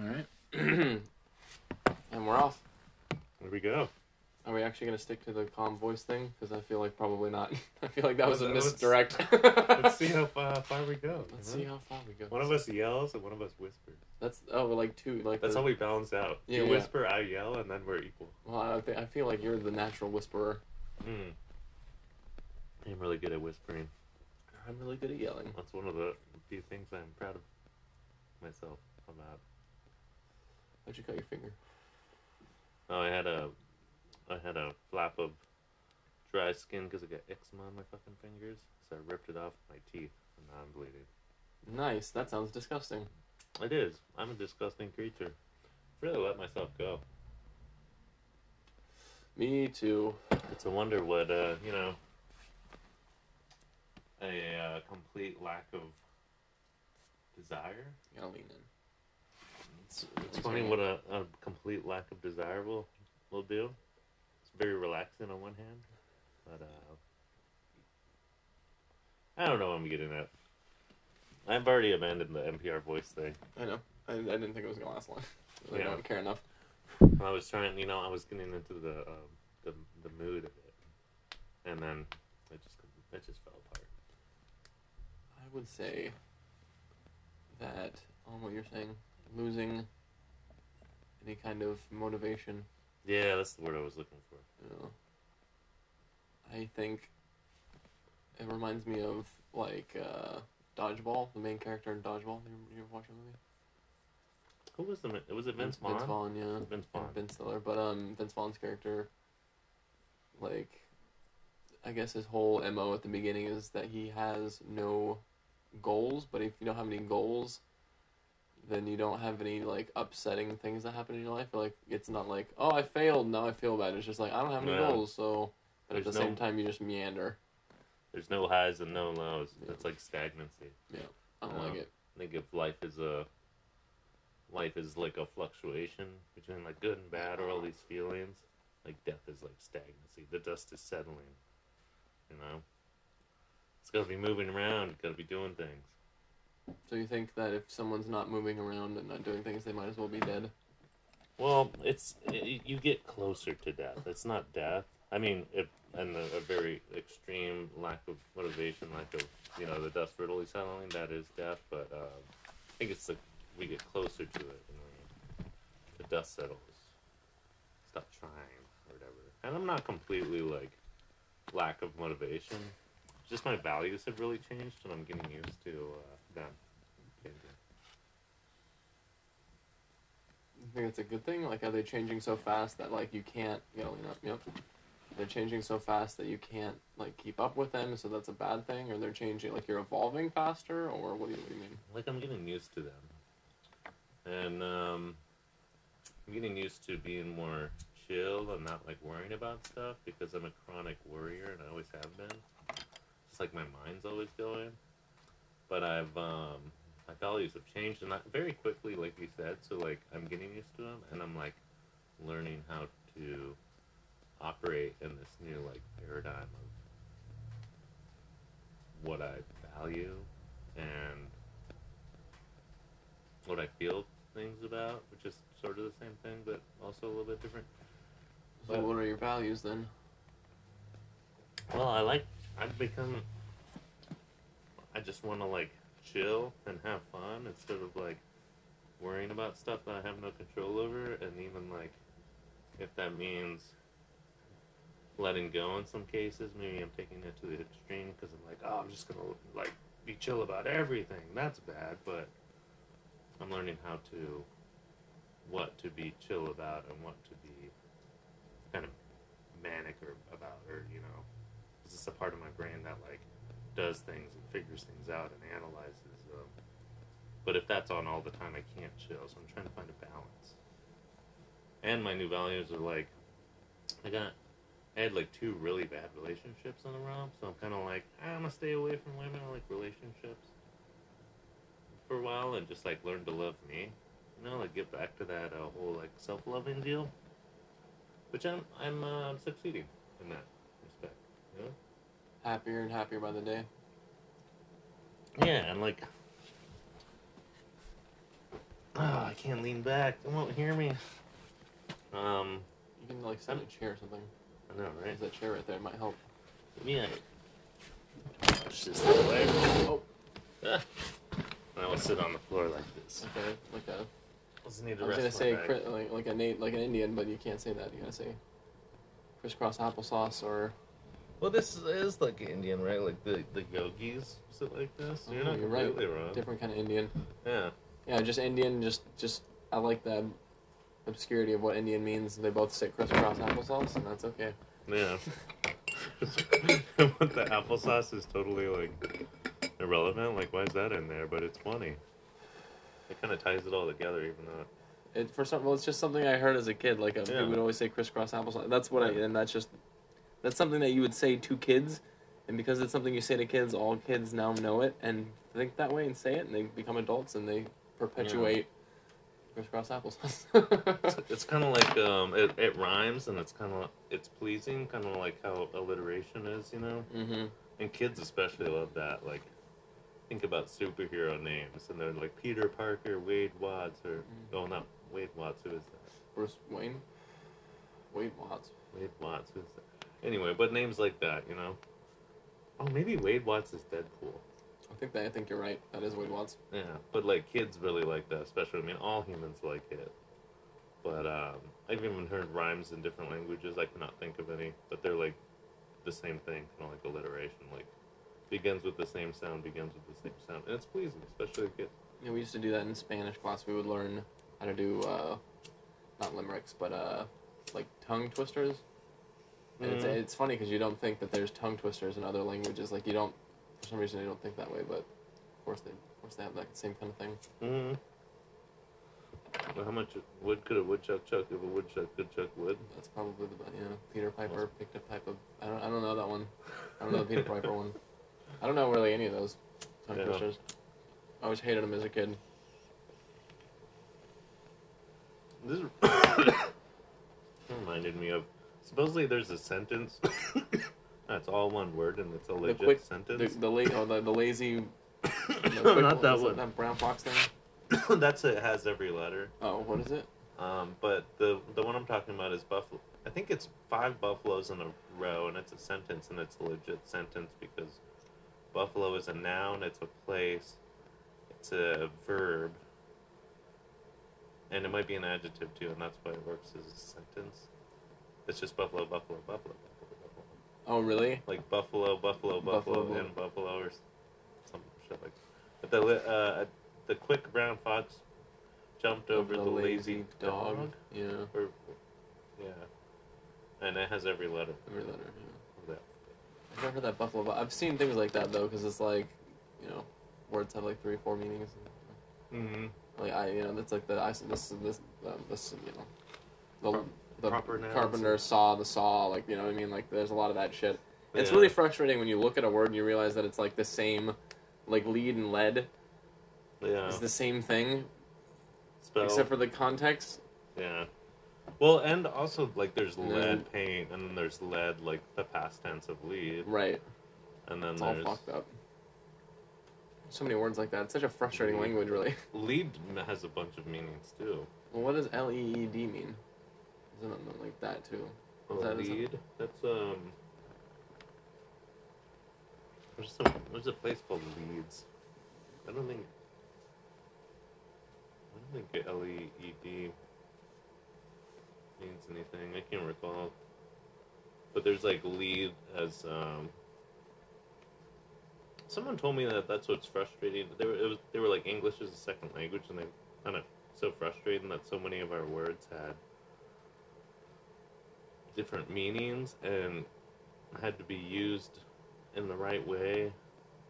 All right. and we're off. There we go. Are we actually gonna stick to the calm voice thing? Because I feel like probably not. I feel like that was a Let's- misdirect. Let's see how far, far we go. Let's you see how far we go. One of us yells and one of us whispers. That's oh, like two. Like That's the, how we balance out. Yeah, you yeah. whisper, I yell, and then we're equal. Well, I think I feel like you're the natural whisperer. Hmm. I'm really good at whispering. I'm really good at yelling. That's one of the few things I'm proud of myself about. How'd you cut your finger? Oh, I had a, I had a flap of dry skin because I got eczema on my fucking fingers, so I ripped it off with my teeth, and now I'm bleeding. Nice. That sounds disgusting. It is. I'm a disgusting creature. Really let myself go. Me too. It's a wonder what uh, you know. A uh, complete lack of desire. You gotta lean in. It's, it's funny what a, a complete lack of desire will will do. It's very relaxing on one hand, but uh, I don't know what I'm getting at. I've already abandoned the NPR voice thing. I know. I, I didn't think it was gonna last long. I Yeah. don't care enough. I was trying, you know, I was getting into the um, the the mood of it, and then it just it just fell apart. I would say that on what you're saying, losing any kind of motivation. Yeah, that's the word I was looking for. You know, I think it reminds me of like uh, Dodgeball, the main character in Dodgeball. You, you ever watch the movie? Who was the? It was it Vince Vaughn? Vince Vaughn, yeah. Vince Vaughn. Ben Stiller, but um, Vince Vaughn's character, like, I guess his whole mo at the beginning is that he has no goals. But if you don't have any goals, then you don't have any like upsetting things that happen in your life. Like it's not like oh I failed now I feel bad. It's just like I don't have any Yeah. goals. So, but at the no- same time you just meander. There's no highs and no lows. Yeah. It's like stagnancy. Yeah, I don't Yeah. like it. I think if life is a life is like a fluctuation between like good and bad or all these feelings, like death is like stagnancy. The dust is settling. You know? It's gotta be moving around, gotta be doing things. So you think that if someone's not moving around and not doing things, they might as well be dead. Well, it's it, you get closer to death. It's not death. I mean, if and a, a very extreme lack of motivation, lack of you know the dust readily settling, that is death. But uh, I think it's the we get closer to it, and we, the dust settles. Stop trying or whatever. And I'm not completely like lack of motivation. Just my values have really changed, and I'm getting used to uh, changing. You think it's a good thing? Like, are they changing so fast that like you can't? You know, you know. They're changing so fast that you can't like keep up with them, so that's a bad thing. Or they're changing like you're evolving faster, or what do you, what do you mean? like I'm getting used to them, and um, I'm getting used to being more chill and not like worrying about stuff because I'm a chronic worrier and I always have been. It's like my mind's always going, but I've um, my values have changed and not very quickly, like you said. So like I'm getting used to them, and I'm like learning how to operate in this new like paradigm of what I value and what I feel things about, which is sort of the same thing, but also a little bit different. So But- what are your values then? Well, I like. I've become. I just want to like chill and have fun instead of like worrying about stuff that I have no control over, and even like if that means letting go in some cases, maybe I'm taking it to the extreme because I'm like, oh, I'm just gonna like be chill about everything. That's bad, but I'm learning how to what to be chill about and what to be kind of manic or about or you know it's just a part of my brain that like does things and figures things out and analyzes um, but if that's on all the time i can't chill so i'm trying to find a balance. And my new values are like i got i had like two really bad relationships in a row so i'm kind of like "Ah, i'm gonna stay away from women i like relationships. For a while and just like learn to love me you know like get back to that uh, whole like self-loving deal. Which i'm i'm uh, succeeding in that respect you know Happier and happier by the day. Yeah, and like Oh, I can't lean back. They won't hear me. Um, You can like set a chair or something. I know, right? There's that chair right there. It might help. Yeah. Push this away. Oh, Ah. And I will sit on the floor like this. okay. Like a. Need I was gonna say cri- like like a Nate like an Indian, but you can't say that. You gotta say crisscross applesauce or Well, this is like Indian, right? Like the the yogis sit like this. You're not you're right. completely wrong. different kind of Indian. Yeah. Yeah, just Indian. Just just I like the obscurity of what Indian means. They both sit crisscross applesauce, and that's okay. Yeah. but the applesauce is totally like irrelevant. Like, why is that in there? But it's funny. It kind of ties it all together, even though. It for some well, it's just something I heard as a kid. Like a, Yeah. we would always say crisscross applesauce. That's what I and that's just that's something that you would say to kids, and because it's something you say to kids, all kids now know it and think that way and say it, and they become adults and they perpetuate crisscross applesauce. It's, it's kind of like um, it, it rhymes and it's kind of it's pleasing, kind of like how alliteration is, you know. mm-hmm. And kids especially love that. Like, think about superhero names, and they're like Peter Parker, Wade Watts, or oh, not Wade Watts. Who is that? Bruce Wayne, Wade Watts. Wade Watts. Who's that? Anyway, but names like that, you know. Oh, maybe Wade Watts is Deadpool. I think that I think you're right. That is Wade Watts. Yeah, but like kids really like that, especially. I mean, all humans like it. But um, I've even heard rhymes in different languages. I cannot think of any, but they're like the same thing, kind of like alliteration. Like begins with the same sound, begins with the same sound, and it's pleasing, especially to kids. Yeah, we used to do that in Spanish class. We would learn how to do uh, not limericks, but uh, like tongue twisters. And it's, Mhm. it's funny because you don't think that there's tongue twisters in other languages. Like you don't, for some reason, you don't think that way. But of course, they, of course, they have that same kind of thing. Mm-hmm. Well, how much wood could a woodchuck chuck if a woodchuck could chuck wood? That's probably the you know Peter Piper picked a pipe of. I don't I don't know that one. I don't know the Peter Piper one. I don't know really any of those tongue Yeah. twisters. I always hated them as a kid. This reminded me of supposedly there's a sentence that's all one word and it's a legit quick- sentence. The the, la- oh, the, the lazy. the not that is it one. That brown fox thing. that's it has every letter. Oh, what is it? Um, but the the one I'm talking about is buffalo. I think it's five buffaloes in a row, and it's a sentence, and it's a legit sentence because buffalo is a noun, it's a place, it's a verb, and it might be an adjective too, and that's why it works as a sentence. It's just buffalo, buffalo, buffalo, buffalo, buffalo. Oh, really? Like buffalo, buffalo, buffalo, Buffalo. and buffalo, or some shit like. But the uh, the quick brown fox jumped over the, lazy dog. Yeah, Or, yeah. And it has every letter every letter. Yeah. I've never heard that buffalo. But I've seen things like that though, because it's like, you know, words have like three, four meanings. Mm-hmm. Like I, you know, that's like the I this this um, this you know, the the proper carpenter saw the saw. Like you know what I mean? Like there's a lot of that shit. It's really frustrating when you look at a word and you realize that it's like the same, like lead and lead Yeah. is the same thing Spell. except for the context. yeah. Well, and also like there's lead paint, and then there's lead like the past tense of lead, Right. and then It's all there's fucked up. So many words like that. It's such a frustrating Lead. language, really. lead has a bunch of meanings too. Well, what does L E E D mean? Isn't it like that too? Is that- is that- lead. That's um. There's some. There's a place called Leeds. I don't think. I don't think L E E D means anything. I can't recall. But there's like lead as um. Someone told me that that's what's frustrating. They were it was, they were like English as a second language, and they kind of so frustrating that so many of our words had different meanings and had to be used in the right way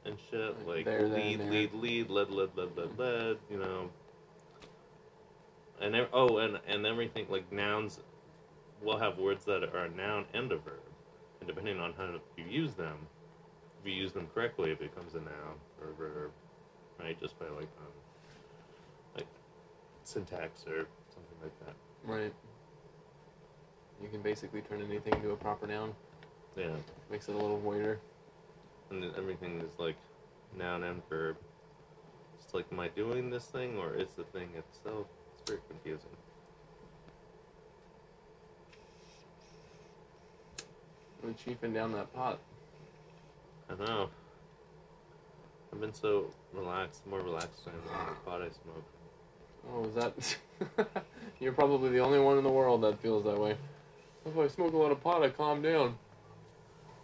and shit. Like there, there, lead, and lead, lead, lead, lead, lead, lead, lead. You know. And oh, and and everything like nouns will have words that are a noun and a verb, and depending on how you use them, if you use them correctly, it becomes a noun or a verb, right? Just by like um, like syntax or something like that. Right. You can basically turn anything into a proper noun. Yeah. Makes it a little voider. and then everything is like noun and verb. It's like, am I doing this thing or is the thing itself? It's very confusing. Really chiefing down that pot. I know. I've been so relaxed, more relaxed than the pot I smoke. Oh, is that? You're probably the only one in the world that feels that way. If I smoke a lot of pot, I calm down.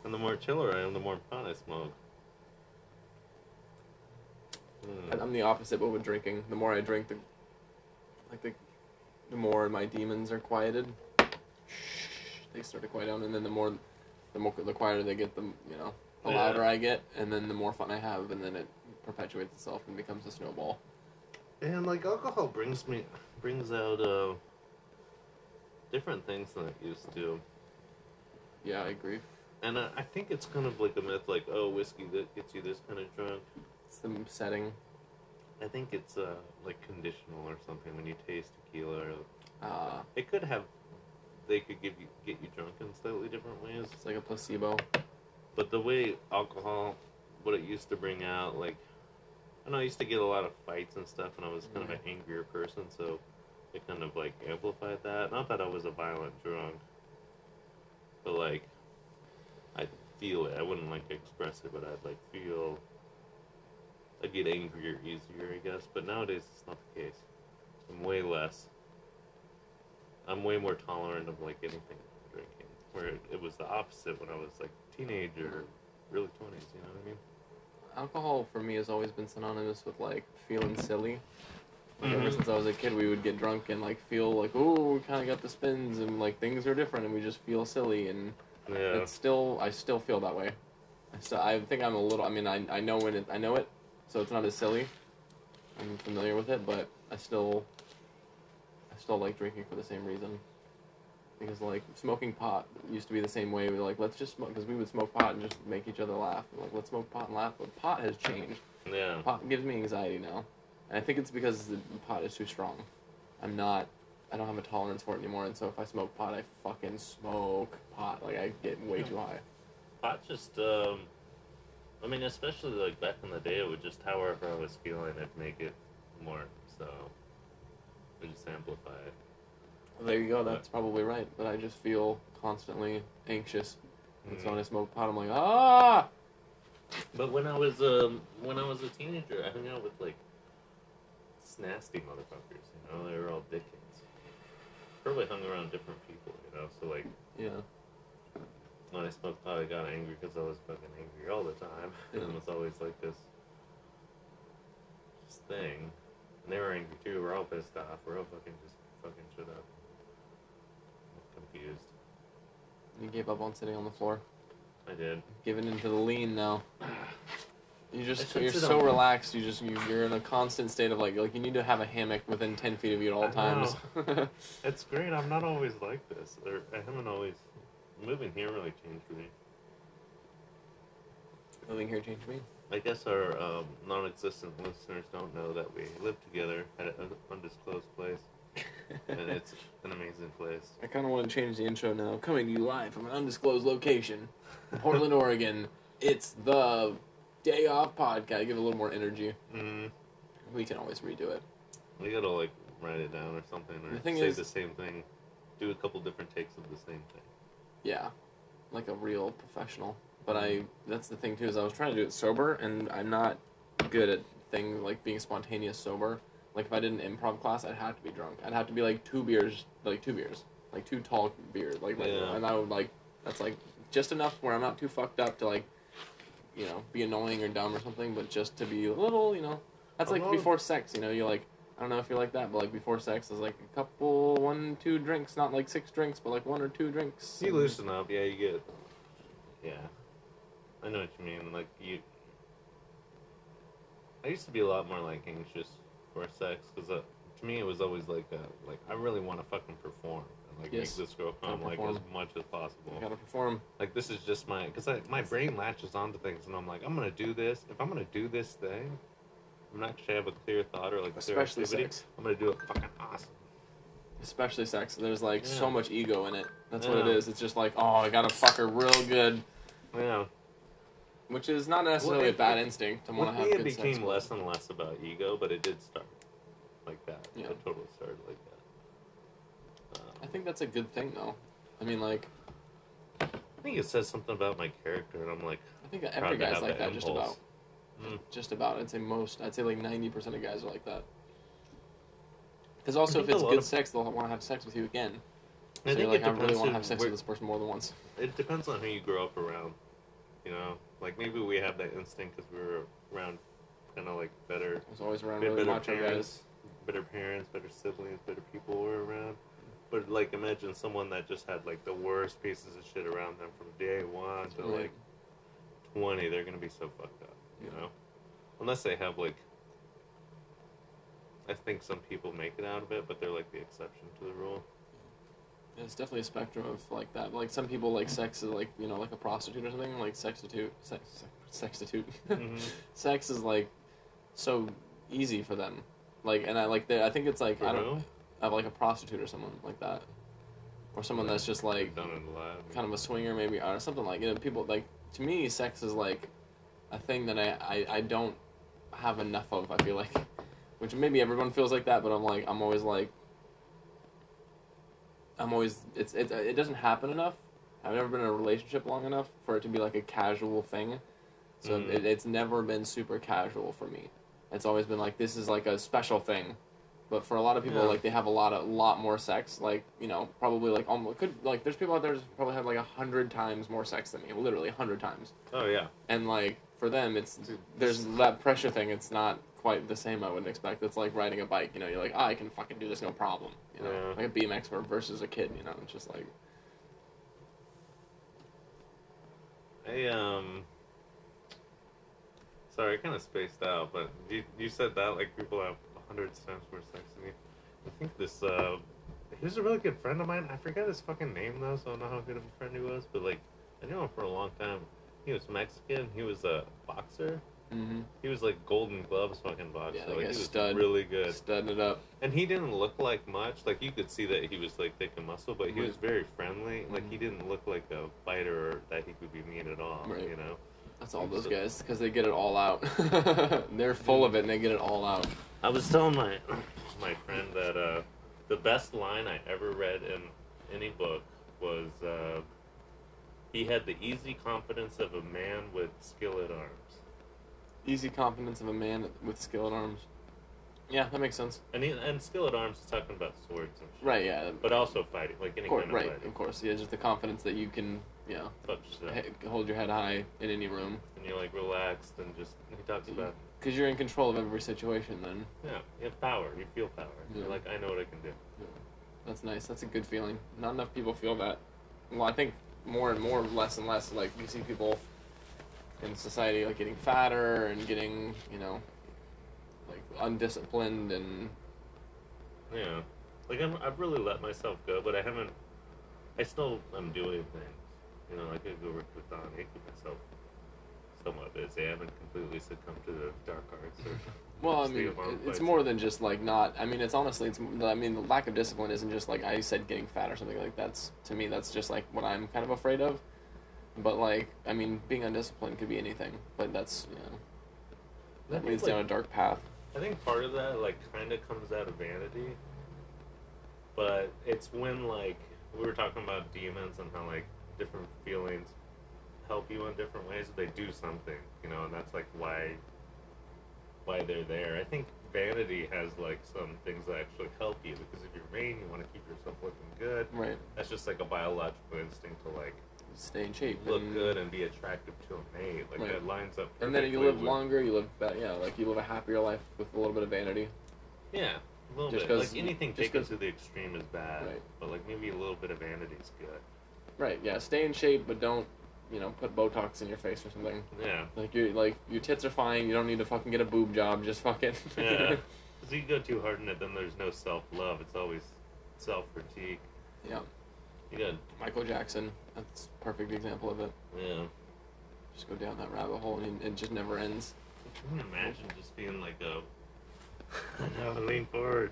And the more chiller I am, the more pot I smoke. And Hmm. I'm the opposite, but with drinking. The more I drink, the like the the more my demons are quieted. They start to quiet down, and then the more the more the quieter they get, the you know the Yeah. louder I get, and then the more fun I have, and then it perpetuates itself and becomes a snowball. And like alcohol brings me brings out uh different things than it used to. Yeah, I agree. And I, I think it's kind of like a myth, like oh, whiskey that gets you this kind of drunk. It's the setting. I think it's uh like conditional or something when you taste tequila. Or, Uh, it could have, they could give you get you drunk in slightly different ways. it's like a placebo. But the way alcohol, what it used to bring out, like, I know I used to get a lot of fights and stuff, and I was kind of an angrier person, so it kind of like amplified that. Not that I was a violent drunk, but like, I'd feel it. I wouldn't like express it, but I'd like feel. I'd get angrier easier, I guess. But nowadays, it's not the case. I'm way less. I'm way more tolerant of like anything drinking. Where it, it was the opposite when I was like teenager, early twenties. You know what I mean? Alcohol for me has always been synonymous with like feeling silly. Like, Ever mm-hmm. since I was a kid, we would get drunk and like feel like, oh, we kind of got the spins and like things are different, and we just feel silly. And Yeah. it's still, I still feel that way. I still, I think I'm a little. I mean, I, I know when it, I know it, so it's not as silly. I'm familiar with it, but I still, I still like drinking for the same reason. Because like smoking pot used to be the same way. We were like, let's just smoke because we would smoke pot and just make each other laugh. Like, let's smoke pot and laugh. But pot has changed. yeah. Pot gives me anxiety now, and I think it's because the pot is too strong. I'm not. I don't have a tolerance for it anymore, and so if I smoke pot, I fucking smoke pot. Like I get way too high. Pot just, um, I mean, especially like back in the day, it would just however I was feeling, it'd make it more. So, it just amplify it. Well, there you go. That's probably right. But I just feel constantly anxious, and so when I smoke pot, I'm like, ah. But when I was um when I was a teenager, I hung out with like nasty motherfuckers. You know, they were all dickheads. Probably hung around different people. You know, so like Yeah. when I smoked pot, I got angry because I was fucking angry all the time, and it was always like this this thing. And they were angry too. We're all pissed off. We're all fucking just fucking shut up. Confused. You gave up on sitting on the floor. I did. Giving into the lean now. You I just should you're so on- relaxed. You just you, you're in a constant state of like like you need to have a hammock within ten feet of you at all I times. It's great. I'm not always like this. Or I haven't always. Moving here really changed me. Moving here changed me. I guess our um, non-existent listeners don't know that we live together at an undisclosed place, and it's an amazing place. I kind of want to change the intro now. Coming to you live from an undisclosed location, Portland, Oregon. It's the Day Off Podcast. Give it a little more energy. Mm, We can always redo it. we gotta like write it down or something, or The thing say is- the same thing, do a couple different takes of the same thing. Yeah, like a real professional. But I that's the thing too is I was trying to do it sober, and I'm not good at things like being spontaneous sober. Like if I did an improv class, I'd have to be drunk. I'd have to be like two beers, like two beers, like two tall beers, like, like Yeah. and I would like that's like just enough where I'm not too fucked up to like, you know, be annoying or dumb or something, but just to be a little, you know, that's like before sex. You know, you're like. I don't know if you're like that, but like before sex is like a couple, one, two drinks, not like six drinks, but like one or two drinks. You loosen up, yeah. You get, yeah. I know what you mean. Like you, I used to be a lot more like anxious for sex because uh, to me it was always like uh, like I really want to fucking perform like Yes. make this girl come like perform. as much as possible. You gotta perform. Like this is just my because my brain latches onto things and I'm like I'm gonna do this. If I'm gonna do this thing, I'm not actually have a clear thought or like clear Especially activity. sex. I'm gonna do it fucking awesome. Especially sex. There's like so much ego in it. That's what it Yeah. is. It's just like, oh, I gotta fuck her real good. Yeah. which is not necessarily Well, a bad it- instinct to want to have it good sex. became less and less about ego, but it did start like that. Yeah. It totally started like that. I think that's a good thing, though. I mean, like, I think it says something about my character, and I'm like, I think every guy's like that, that just about. Mm. Just about. I'd say most. I'd say like ninety percent of guys are like that. Because also, if it's good of- sex, they'll want to have sex with you again. I think like, I really want to have sex where- with this person more than once. It depends on who you grow up around. You know, like maybe we have that instinct because we were around kind of like better, I was always around really better macho guys. better parents, better siblings, better people were around. But like, imagine someone that just had like the worst pieces of shit around them from day one to Right. like twenty. They're gonna be so fucked up. You Yeah. know, unless they have like. I think some people make it out of it, but they're like the exception to the rule. Yeah, It's definitely a spectrum of like that. Like some people like sex is like you know like a prostitute or something. Like sextitude, sex, sextitude. Mhm. sex is like so easy for them. Like and I like the, I think it's like For I don't who? Of like a prostitute or someone like that, or someone that's just like done it a lot. kind of a swinger maybe or something like you know people like to me sex is like a thing that I, I, I don't have enough of I feel like. Which maybe everyone feels like that but I'm like I'm always like I'm always it's it, it doesn't happen enough. I've never been in a relationship long enough for it to be like a casual thing. So Mhm. it, it's never been super casual for me. It's always been like this is like a special thing but for a lot of people Yeah. like they have a lot of lot more sex like you know probably like almost could like there's people out there that probably have like a hundred times more sex than me literally a hundred times Oh yeah. and like for them it's there's that pressure thing it's not quite the same i wouldn't expect it's like riding a bike you know you're like oh, i can fucking do this no problem you know Yeah. like a bmx versus a kid you know it's just like I um. Sorry, I kind of spaced out, but you, you said that like people have hundreds times more sex than you. I think this uh, he was a really good friend of mine. I forgot his fucking name though, so I don't know how good of a friend he was. But like, I knew him for a long time. He was Mexican. He was a boxer. mm-hmm. He was like Golden Gloves fucking boxer. Yeah, like, guy's he was stud. really good. studding it up And he didn't look like much. Like you could see that he was like thick and muscle, but he Right. was very friendly. Like he Mhm. didn't look like a fighter or that he could be mean at all. Right. You know. that's all those guys because they get it all out they're full of it and they get it all out I was telling my my friend that uh, the best line I ever read in any book was uh, he had the easy confidence of a man with skill at arms. easy confidence of a man with skill at arms yeah that makes sense And he, and skill at arms is talking about swords and shit. right yeah But also fighting, like any of kind of right fighting. of course yeah just the confidence that you can you know Touch stuff. he- hold your head high in any room And you're like relaxed and just he talks Mhm. about because you're in control of every situation then yeah, you have power, you feel power. You're like I know what I can do. Yeah. that's nice that's a good feeling not enough people feel that well i think more and more less and less like you see people in society like getting fatter and getting you know like undisciplined and Yeah, like I'm, I've really let myself go, but I haven't. I still am doing things. You know, I could go work with Don. I keep myself somewhat busy. I haven't completely succumbed to the dark arts. Or, well i mean of arm it- it's more than just like not i mean it's honestly it's i mean the lack of discipline isn't just like i said getting fat or something like that's to me that's just like what i'm kind of afraid of but like i mean being undisciplined could be anything but that's you know that think, leads down a dark path I think part of that like kind of comes out of vanity, but it's when like we were talking about demons and how like different feelings help you in different ways. They do something, you know, and that's like why why they're there. I think vanity has like some things that actually help you because if you're vain, you want to keep yourself looking good. right That's just like a biological instinct to like stay in shape look and- good and be attractive to a mate. Like Right. that lines up. and then you live with- longer you live better yeah like you live a happier life with a little bit of vanity Yeah, a little Just bit. Like anything just taken to the extreme is bad, Right. but like maybe a little bit of vanity is good. right yeah stay in shape but don't you know put botox in your face or something Yeah, like you like your tits are fine you don't need to fucking get a boob job just fucking yeah. Because you go too hard in it, then there's no self love. It's always self critique. yeah You got michael jackson that's a perfect example of it yeah. just go down that rabbit hole and it just never ends I Can imagine just being like a? no, lean forward.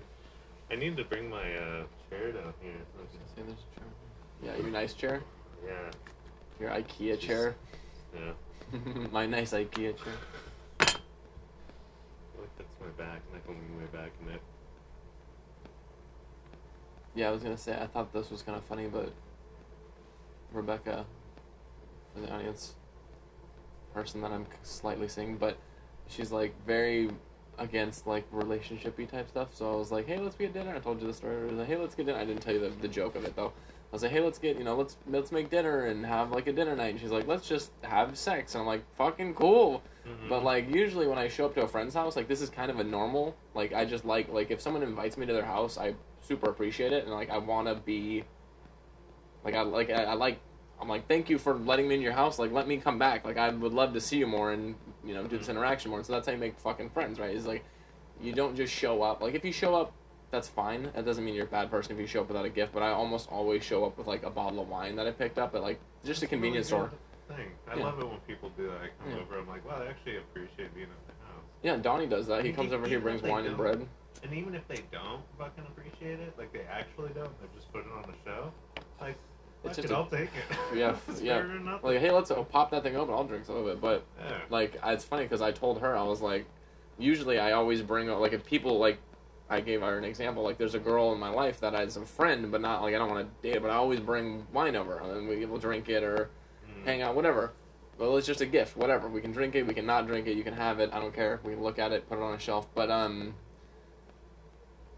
I need to bring my uh, chair down here. I gonna say there's a chair. Yeah, your nice chair, Yeah, your IKEA Just- chair. yeah. My nice IKEA chair. Really fits my back, and I can lean way back in it. Yeah, I was gonna say I thought this was kind of funny, but Rebecca, for the audience, person that I'm slightly seeing, but she's like very against like relationshipy type stuff. So I was like, hey, let's be get dinner. I told you the story. I was like, hey, let's get dinner. I didn't tell you the, the joke of it though. I was like, hey, let's get you know, let's let's make dinner and have like a dinner night. And she's like, let's just have sex. And I'm like, fucking cool. Mhm. But like usually when I show up to a friend's house, like this is kind of a normal. Like I just like like if someone invites me to their house, I super appreciate it, and like I want to be. Like I like I, I like I'm like thank you for letting me in your house. Like let me come back. Like I would love to see you more and you know do this Mhm. interaction more. And so that's how you make fucking friends, right? Is like you don't just show up. Like if you show up, that's fine. That doesn't mean you're a bad person if you show up without a gift. But I almost always show up with like a bottle of wine that I picked up at like just a It's really convenience store. Thing. I Yeah. love it when people do that. I come Yeah. over, I'm like, wow, I actually appreciate being at the house. Yeah, Donnie does that. He And comes over here, even brings wine and bread. And even if they don't fucking appreciate it, like they actually don't, they just put it on the show. Like, It's just it, a- I'll take it. Yeah, yeah. Like, hey, let's uh, pop that thing open. I'll drink some of it. But yeah. like, it's funny because I told her I was like, usually I always bring like if people like, I gave her an example. Like, there's a girl in my life that I, is a friend, but not like I don't want to date, but I always bring wine over and we will drink it or Mm. hang out, whatever. Well, it's just a gift, whatever. We can drink it, we can not drink it, you can have it. I don't care. We can look at it, put it on a shelf. But um,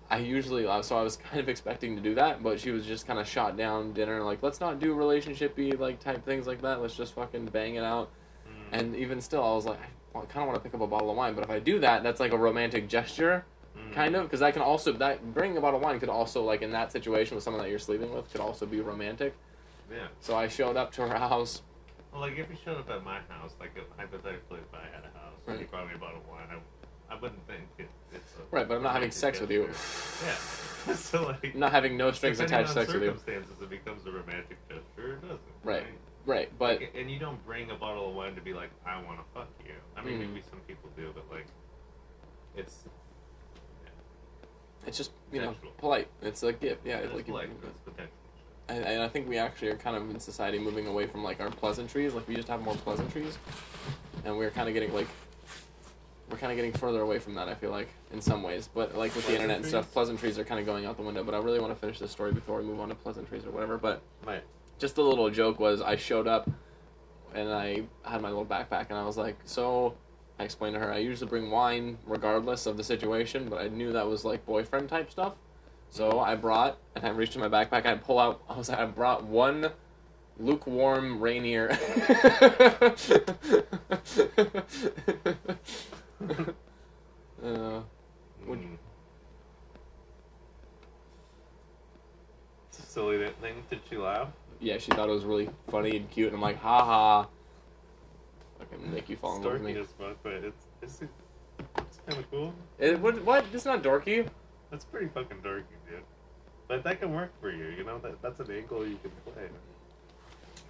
I usually uh, so I was kind of expecting to do that, but she was just kind of shot down dinner like let's not do relationshipy like type things like that. Let's just fucking bang it out. Mm. And even still, I was like, I kind of want to pick up a bottle of wine, but if I do that, that's like a romantic gesture, Mm. kind of, because I can also that bringing a bottle of wine could also like in that situation with someone that you're sleeping with could also be romantic. Yeah. So I showed up to her house. Well, like if you showed up at my house, like if, hypothetically, if I had a house and you brought me a bottle of wine, I, I wouldn't think it, it's a Right, but I'm not having sex with you. Yeah. so like, not having no strings attached sex with you. circumstances, it becomes a romantic gesture. It doesn't. Right. Right, but Like, and you don't bring a bottle of wine to be like, I want to fuck you. I mean, Mhm. maybe some people do, but like, it's it's just you know polite. It's a gift. Yeah, it's like you- like it's potential. and, and I think we actually are kind of in society moving away from like our pleasantries. Like we just have more pleasantries, and we're kind of getting like we're kind of getting further away from that. I feel like in some ways, but like with the internet and stuff, pleasantries are kind of going out the window. But I really want to finish this story before we move on to pleasantries or whatever. But Right. just a little joke was I showed up and I had my little backpack and I was like, so I explained to her I usually bring wine regardless of the situation, but I knew that was like boyfriend type stuff. So I brought and I reached in my backpack. I pull out. I was like, I brought one lukewarm Rainier. uh, Mm. It's a silly thing. Did she laugh? yeah, she thought it was really funny and cute, and I'm like, ha ha. Fucking make you fall in love with Dorky as fuck, but it's it's, it's kind of cool. It, what? What? It's not dorky. That's pretty fucking dorky, dude. But that can work for you. You know that that's an angle you can play.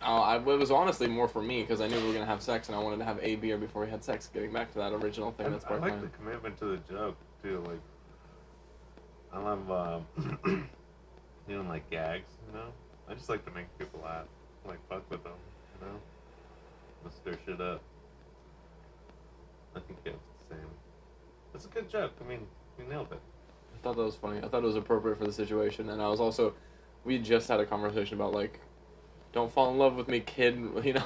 Oh, I, it was honestly more for me because I knew we were gonna have sex and I wanted to have a beer before we had sex. Getting back to that original thing, I, that's part. I like the commitment to the joke too. Like I love um, doing like gags. You know, I just like to make people laugh. Like fuck with them. You know, let's stir shit up. I think yeah, it's the same. That's a good joke. I mean, you nailed it. I thought that was funny. I thought it was appropriate for the situation, and I was also, we just had a conversation about like, don't fall in love with me, kid. You know,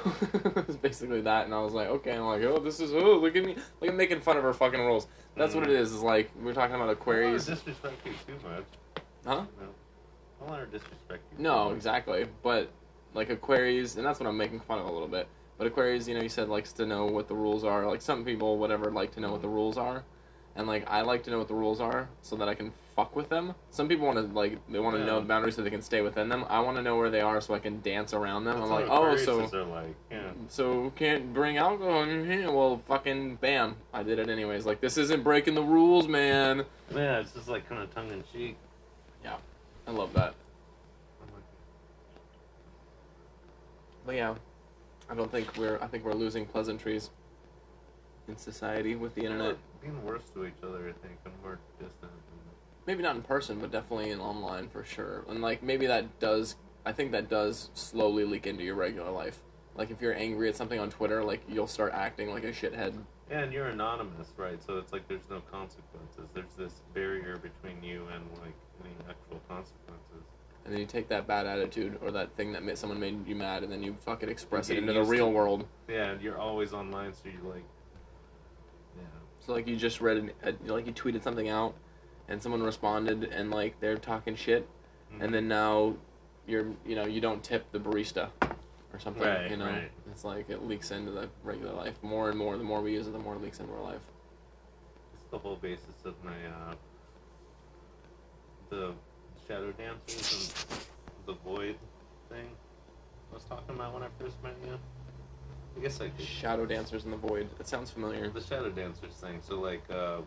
it's basically that, and I was like, okay. I'm like, oh, this is oh, look at me, look at making fun of her fucking rules. That's what it mm. is. Is like we're talking about Don't Aquarius, let disrespect you too much. huh? You know? Don't her disrespect you. No, exactly. But like Aquarius, and that's what I'm making fun of a little bit. But Aquarius, you know, you said likes to know what the rules are. Like some people, whatever, like to know what the rules are, and like I like to know what the rules are so that I can fuck with them. Some people want to like they want to Yeah. know the boundaries so they can stay within them. I want to know where they are so I can dance around them. That's I'm like, oh, so like, yeah. so can't bring alcohol in here. Well, fucking bam, I did it anyways. Like this isn't breaking the rules, man. Yeah, it's just like kind of tongue in cheek. Yeah, I love that. But yeah, I don't think we're. I think we're losing pleasantries in society with the internet. Being worse to each other, I think, and more distant. Maybe not in person, but definitely in online for sure. And like maybe that does. I think that does slowly leak into your regular life. Like if you're angry at something on Twitter, like you'll start acting like a shithead. Yeah, and you're anonymous, right? So it's like there's no consequences. There's this barrier between you and like any actual consequences. And then you take that bad attitude or that thing that made someone made you mad, and then you fucking express You it into the real to world. Yeah, and you're always online, so you're like, yeah. So like you just read, an, a, like you tweeted something out, and someone responded, and like they're talking shit, Mhm. and then now you're you know you don't tip the barista or something. Right, you know, right. it's like it leaks into the regular life more and more. The more we use it, the more it leaks into our life. It's the whole basis of my uh, the shadow dancers and the void thing I was talking about when I first met you. I guess I could. Shadow dancers in the void. That sounds familiar. The shadow dancers thing. So like uh,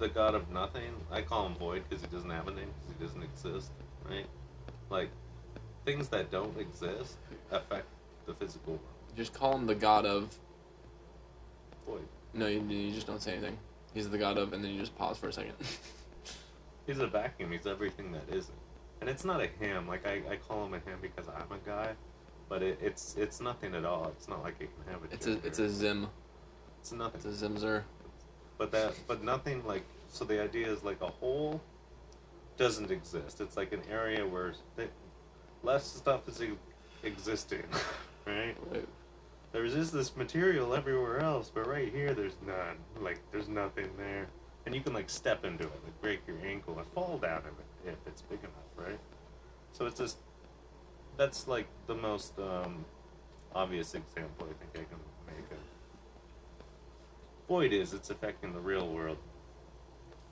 the god of nothing. I call him void because he doesn't have a name because he doesn't exist. Right? Like things that don't exist affect the physical world. Just call him the god of. Void. No, you, you just don't say anything. He's the god of, and then you just pause for a second. He's a vacuum. He's everything that isn't. And it's not a him. Like I, I call him a him because I'm a guy, but it, it's it's nothing at all. It's not like it can have a. it's a it's a zim. It's nothing. It's a zimzer. But that but nothing like so. The idea is like a whole doesn't exist. It's like an area where th- less stuff is e- existing, right? Right. There's just this material everywhere else, but right here there's none. Like there's nothing there, and you can like step into it, like break your ankle and fall down it if it's big enough, right? So it's just that's like the most um, obvious example I think I can make of void is it's affecting the real world,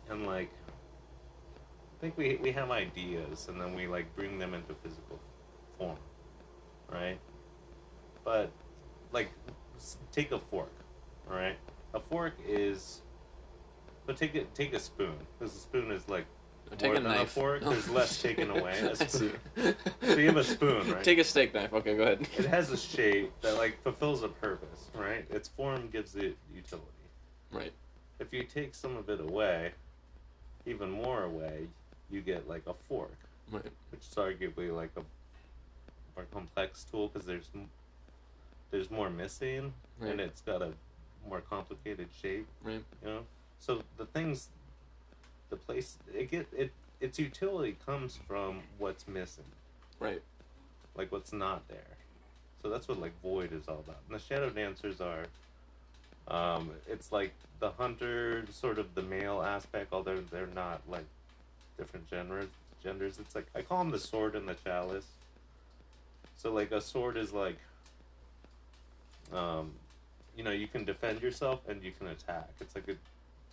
and like I think we we have ideas and then we like bring them into physical form, right? But like take a fork all right a fork is but take it take a spoon because a spoon is like Take more a than knife. fork No. there's less taken away a spoon. so you have a spoon right Take a steak knife. Okay, go ahead. it has a shape that like fulfills a purpose right its form gives it utility Right. if you take some of it away even more away you get like a fork Right. which is arguably like a more complex tool because there's there's more missing Right. and it's got a more complicated shape Right. you know so the things the place it get it its utility comes from what's missing. Right. like what's not there. So that's what like void is all about. And the shadow dancers are um it's like the hunter sort of the male aspect although they're not like different genders genders. It's like i call them the sword and the chalice. So like a sword is like um you know you can defend yourself and you can attack. It's like a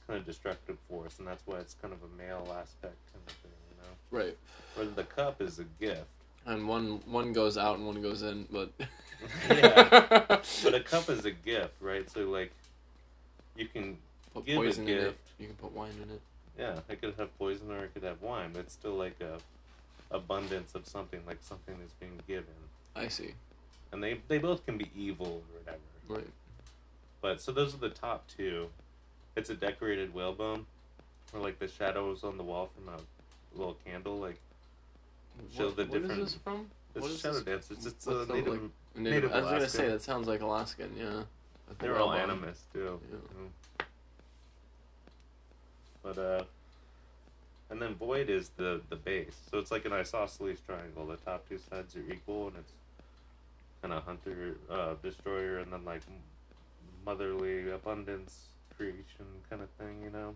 kind of destructive force and that's why it's kind of a male aspect kind of thing you know Right. where the cup is a gift And one one goes out and one goes in, but Yeah. But a cup is a gift, right? So like, you can put give a poison in it. You can put wine in it. yeah, it could have poison or it could have wine, but it's still like a abundance of something, like something that's being given. I see. And they they both can be evil or whatever. Right. But so those are the top two. It's a decorated whalebone, or like the shadows on the wall from a little candle, like Show what, the what is different- this from? it's What is shadow this? dancers. It's What's a native. like, Native, Native I was gonna say that sounds like Alaskan. Yeah. They're all whalebone. animus too. Yeah. Mm. But uh, and then void is the the base. So it's like an isosceles triangle. The top two sides are equal, and it's kind of hunter uh, destroyer, and then like motherly abundance creation kind of thing. You know,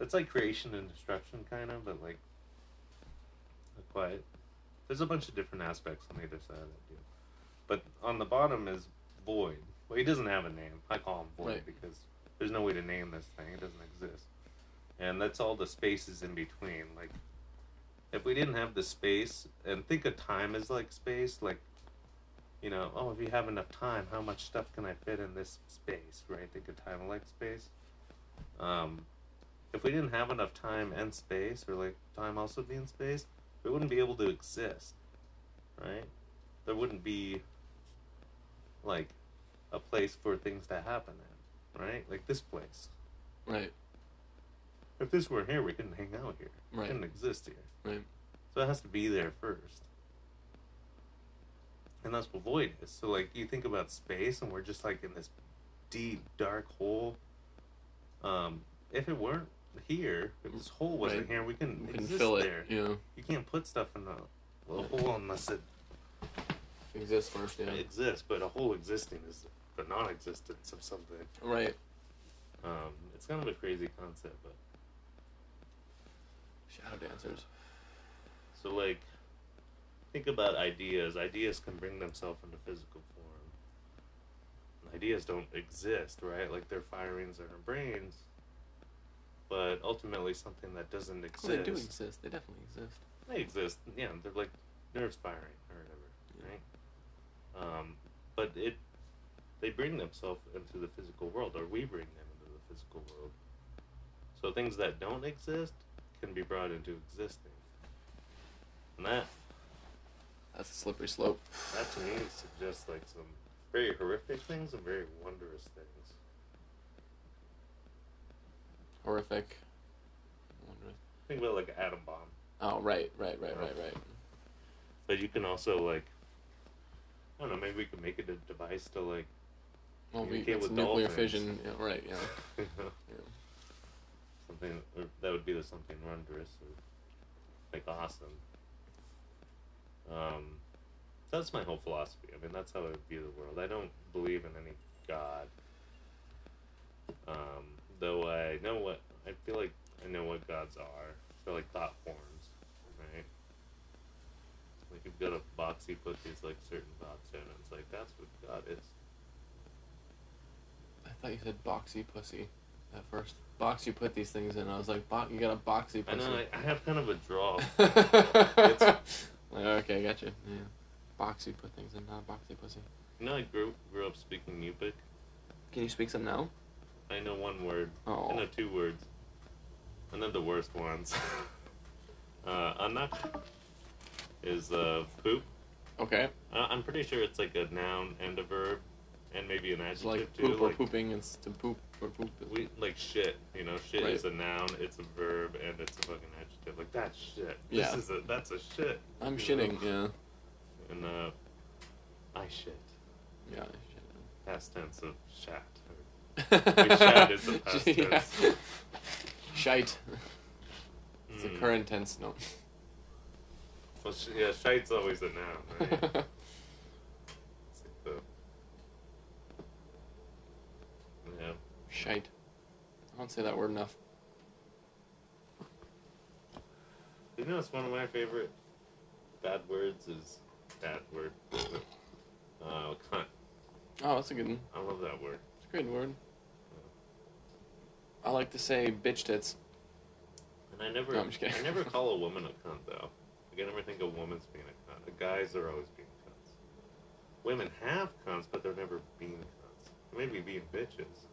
it's like creation and destruction kind of, but like not quite. There's a bunch of different aspects on either side of that deal. But on the bottom is void. Well, he doesn't have a name. I call him void Right. because there's no way to name this thing. It doesn't exist. And that's all the spaces in between. Like, if we didn't have the space, and think of time as like space, like, you know, oh, if you have enough time, how much stuff can I fit in this space, right? Think of time like space. Um, if we didn't have enough time and space, or like time also being space, we wouldn't be able to exist, right? There wouldn't be like a place for things to happen in, right? Like this place. Right. If this were here, we couldn't hang out here. We couldn't exist here. Right. So it has to be there first. And that's what void is. So like you think about space, and we're just like in this deep dark hole. Um, if it weren't here, if this hole wasn't Right. here, we couldn't exist fill it. there. You know, You can't put stuff in a, a hole unless it exists first. Yeah. It exists. But a hole existing is the non-existence of something. Right. Um, it's kind of a crazy concept, but Shadow dancers. so like think about ideas. Ideas can bring themselves into physical form. Ideas don't exist, right? Like they're firings in our brains, but ultimately something that doesn't exist. Well, they do exist. They definitely exist. They exist. Yeah, they're like nerves firing or whatever, right? Um, but it they bring themselves into the physical world, or we bring them into the physical world. So things that don't exist can be brought into existing, and that That's a slippery slope. that to me suggests like some very horrific things and very wondrous things. Horrific. Wondrous. Think about like an atom bomb, Oh, right, right, right, right, right. but you can also like. I don't know. Maybe we could make it a device to like Well, we, it's nuclear dolphins. fission. Yeah, right. Yeah. you know, something that would be the something wondrous or like awesome. Um, that's my whole philosophy. I mean, that's how I view the world. I don't believe in any god. Um, though I know what I feel like I know what gods are. They're like thought forms, right? Like you've got a box, you put these like certain thoughts in, and it's like that's what God is. I thought you said boxy pussy at first. Box, you put these things in. I was like, bo- you got a boxy I pussy. know I, I have kind of a draw. Like, okay, gotcha. Yeah. Boxy put things in, not boxy pussy. You know, I grew grew up speaking Yupik. Can you speak some now? I know one word. Oh. I Oh. know two words. I know the worst ones. uh, anak is uh, poop. Okay. Uh, I'm pretty sure it's like a noun and a verb, and maybe an adjective like too. poop or like pooping. It's to poop or poop. we like shit. You know, shit Right. is a noun. It's a verb, and it's a fucking adjective. Like that's shit. Yeah. This is a that's a shit. I'm shitting. know? Yeah. And uh, I shit. Yeah. I shit. Past tense of shat. shit. shat is the past Yeah. tense. Shite. It's Mm. current tense. No. Well, sh- yeah, shite's always a noun, right? It's like the... Yeah. Shite. I don't say that word enough. You know, it's one of my favorite bad words is bad word. Uh, cunt. Oh, that's a good one. I love that word. It's a good word. I like to say bitch tits. And I never, No, I'm just kidding. I never call a woman a cunt though. Like, I never think a woman's being a cunt. The guys are always being cunts. Women have cunts, but they're never being cunts. Maybe being bitches.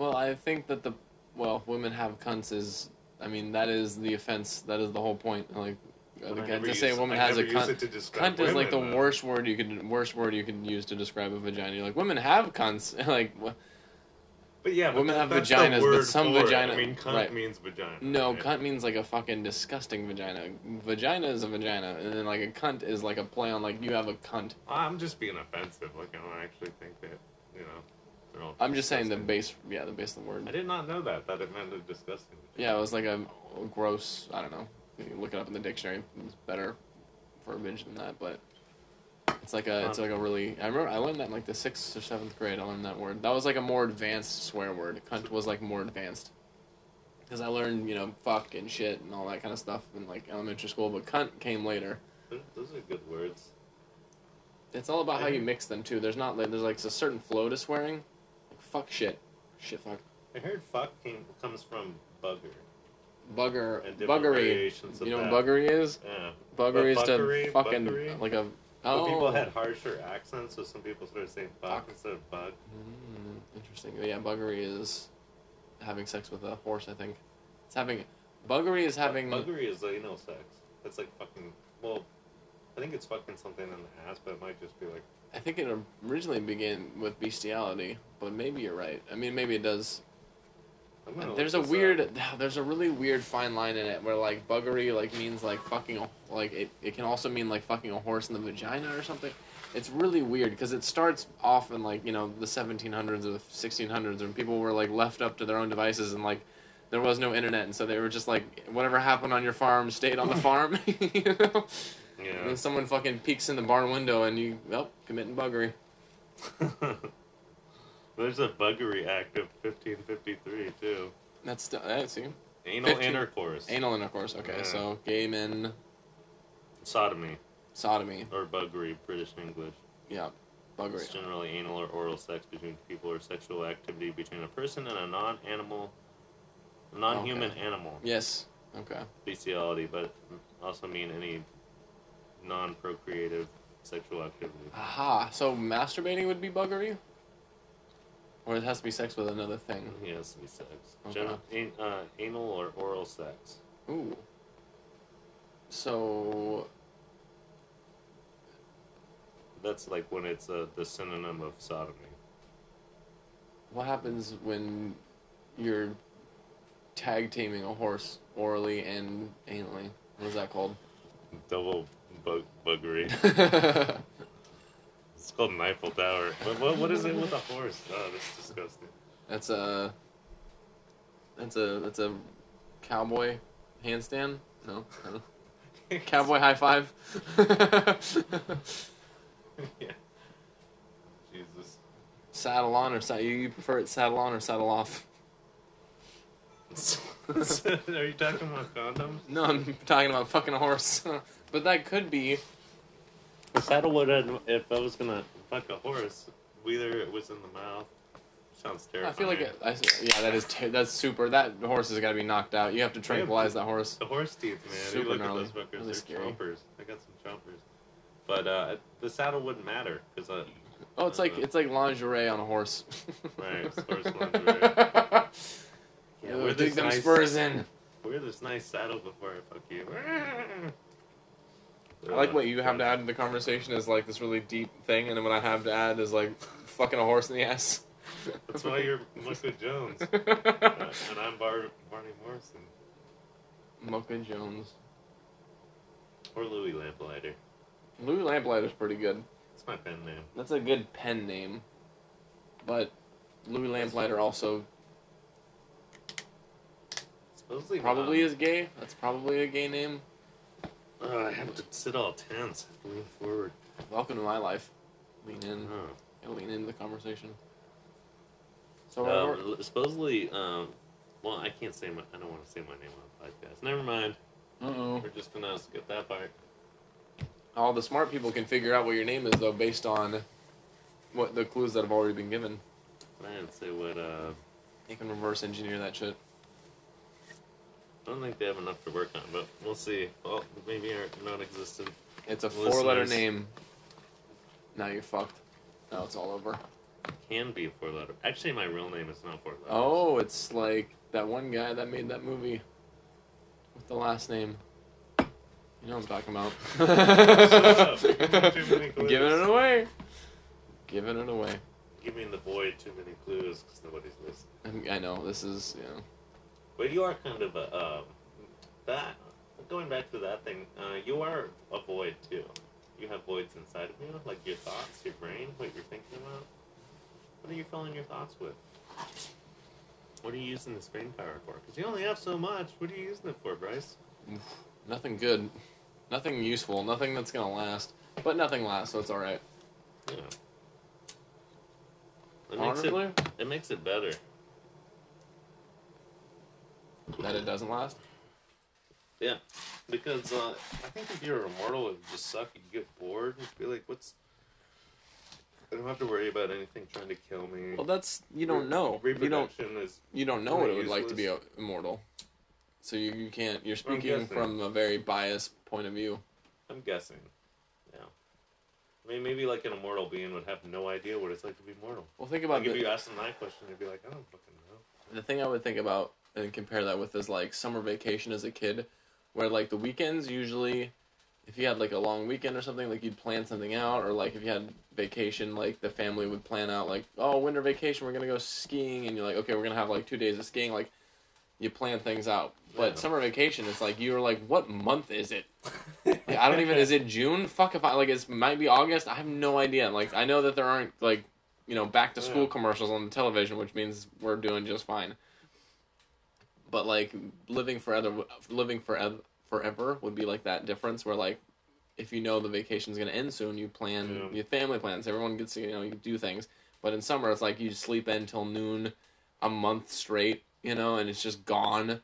Well, I think that the well, women have cunts is. I mean, that is the offense. That is the whole point. Like, I never to say a woman I has a cunt. it to describe Cunt is like the though. worst word you could worst word you could use to describe a vagina. You're like women have cunts. like But yeah, but Women that- have vaginas, but some for it. vagina- I mean, cunt right. means vagina. no, right? cunt means like a fucking disgusting vagina. Vagina is a vagina, and then like a cunt is like a play on like you have a cunt. I'm just being offensive. Like I don't actually think that you know. All I'm just saying the base. Yeah, the base of the word. I did not know that. That it meant a disgusting. Yeah, it was like a gross. I don't know. You look it up in the dictionary. It's better verbiage than that, but it's like a. It's like a really. I remember I learned that in like the sixth or seventh grade. I learned that word. That was like a more advanced swear word. Cunt was like more advanced. Because I learned, you know, fuck and shit and all that kind of stuff in like elementary school, but cunt came later. Those- Those are good words. It's all about how you mix them too. There's not like there's like a certain flow to swearing. Fuck shit, shit fuck, I heard fuck came comes from bugger. bugger, And buggery. You know that. what buggery is? Yeah. Buggery is to fucking buckery? like a. Oh. people had harsher accents, so some people started saying fuck Fuck. instead of bug. Mm, interesting. Yeah, buggery is having sex with a horse. I think it's having. Buggery is having. Buggery is like, anal sex. It's like fucking. Well, I think it's fucking something in the ass, but it might just be like. I think it originally began with bestiality, but maybe you're right. I mean, maybe it does. There's a weird, up. there's a really weird fine line in it where like buggery like means like fucking a, like it, it can also mean like fucking a horse in the vagina or something. It's really weird because it starts off in like you know the 1700s or the 1600s when people were like left up to their own devices and like there was no internet and so they were just like whatever happened on your farm stayed on the farm. you know, Yeah. and someone fucking peeks in the barn window and you oh committing buggery. There's a buggery act of 1553 too. That's that see Anal 15 intercourse, anal intercourse. Okay, Yeah. so gay men sodomy, sodomy. or buggery, British English. Yeah, buggery. It's generally anal or oral sex between people or sexual activity between a person and a non-animal, non-human Okay. animal. Yes. Okay. Bestiality, but also mean any non-procreative sexual activity. Aha. So masturbating would be buggery? Or it has to be sex with another thing. It has to be sex. Okay. Gen- an- uh, anal or oral sex. Ooh. So That's like when it's uh, the synonym of sodomy. what happens when you're tag teaming a horse orally and anally? What is that called? Double bug- buggery. It's called an Eiffel Tower. What, what, what is it with a horse? Oh, that's disgusting. that's a that's a that's a cowboy handstand? No. I don't know. Cowboy high five. yeah. Jesus. saddle on or saddle you, you prefer it saddle on or saddle off? Are you talking about condoms? No, I'm talking about fucking a horse. But that could be A saddle would have, if I was gonna fuck a horse, whether it was in the mouth. Sounds terrible. I feel like it, I, yeah, that is ter- that's super. That horse has got to be knocked out. You have to tranquilize that horse. The horse teeth, man. Super you look gnarly. at those fuckers, Really they're scary. chompers. I got some chompers. But uh, the saddle wouldn't matter because uh, Oh, it's like it's like lingerie on a horse. Right, it's horse lingerie. yeah, wear dig them nice- spurs in. wear this nice saddle before I fuck you. I like what you have to add to the conversation is like this really deep thing, and then what I have to add is like fucking a horse in the ass. That's why you're Mocha Jones, uh, and I'm Bar- Barney Morrison Mocha Jones. or Louis Lamplighter. Louis Lamplighter's pretty good. That's my pen name. That's a good pen name, but Louis Lamplighter also Supposedly probably um, is gay. That's probably a gay name. Uh, I have to sit all tense, I have to lean forward. Welcome to my life. Lean in. Oh. Gotta lean into the conversation. So Um, supposedly, um, well, I can't say my. I don't want to say my name on the podcast. Never mind. uh oh. We're just gonna skip that part. All the smart people can figure out what your name is though, based on what the clues that have already been given. I didn't say what. Uh, You can reverse engineer that shit. I don't think they have enough to work on, but we'll see. Well, maybe are non-existent. It's a four-letter name. Now you're fucked. Now it's all over. Can be a four-letter. Actually, my real name is not four letters. Oh, it's like that one guy that made that movie with the last name. You know what I'm talking about. up. You're giving too many clues. Giving it away. Giving it away. Giving the boy too many clues because nobody's listening. I know this is you know But you are kind of a um, that. Going back to that thing, uh, you are a void too. You have voids inside of you, like your thoughts, your brain, what you're thinking about. What are you filling your thoughts with? What are you using this brain power for? Because you only have so much. What are you using it for, Bryce? nothing good, nothing useful, nothing that's gonna last. But nothing lasts, so it's all right. Yeah. It makes it, it makes it better. That it doesn't last. Yeah, because uh, I think if you're immortal, it would just suck. You get bored. You'd be like, "What's?" I don't have to worry about anything trying to kill me. Well, that's you don't know. You don't Reproduction is you don't know what it would like to be Useless. immortal. So you, you can't. You're speaking from a very biased point of view. I'm guessing. Yeah. I mean, maybe like an immortal being would have no idea what it's like to be mortal. Well, think about Like if the, you asked them that question, they'd be like, "I don't fucking know." The thing I would think about and compare that with is like summer vacation as a kid, where like the weekends usually if you had like a long weekend or something, like you'd plan something out, or like if you had vacation, like the family would plan out like, oh, winter vacation, we're gonna go skiing, and you're like, okay, we're gonna have like two days of skiing, like you plan things out. But Yeah. summer vacation, it's like you're like, what month is it? Like, I don't even. Is it June? Fuck if I like. It might be August. I have no idea. Like I know that there aren't like you know back to school Yeah. commercials on the television, which means we're doing just fine. But like living forever, living forever, forever would be like that difference where like if you know the vacation's gonna end soon, you plan Yeah. your family plans. Everyone gets to you know you do things. But in summer, it's like you sleep in till noon, a month straight, you know, and it's just gone.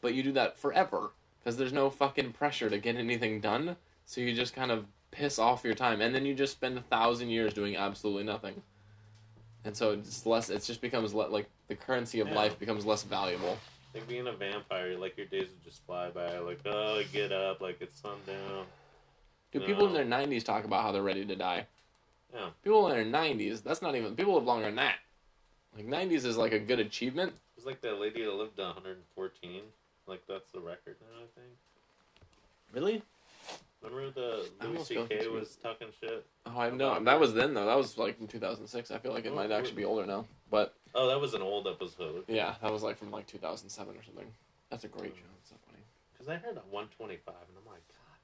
But you do that forever because there's no fucking pressure to get anything done. So you just kind of piss off your time, and then you just spend a thousand years doing absolutely nothing. And so it's less. It just becomes le- like the currency of Yeah. life becomes less valuable. Like being a vampire, like your days would just fly by. Like, oh, get up, like it's sundown. Do people in their nineties talk about how they're ready to die? Yeah. People in their nineties, that's not even. People live longer than that. Like nineties is like a good achievement. It was like that lady that lived to 114. Like that's the record now, I think. Really? Remember the I Louis almost feel C.K. confused. was talking shit? Oh, I know. That was then though. That was like in two thousand six. I feel like it might actually be older now. But Oh, that was an old episode. yeah, that was like from like two thousand seven or something. That's a great hmm. show. It's so funny. Because I heard a 125, and I'm like, God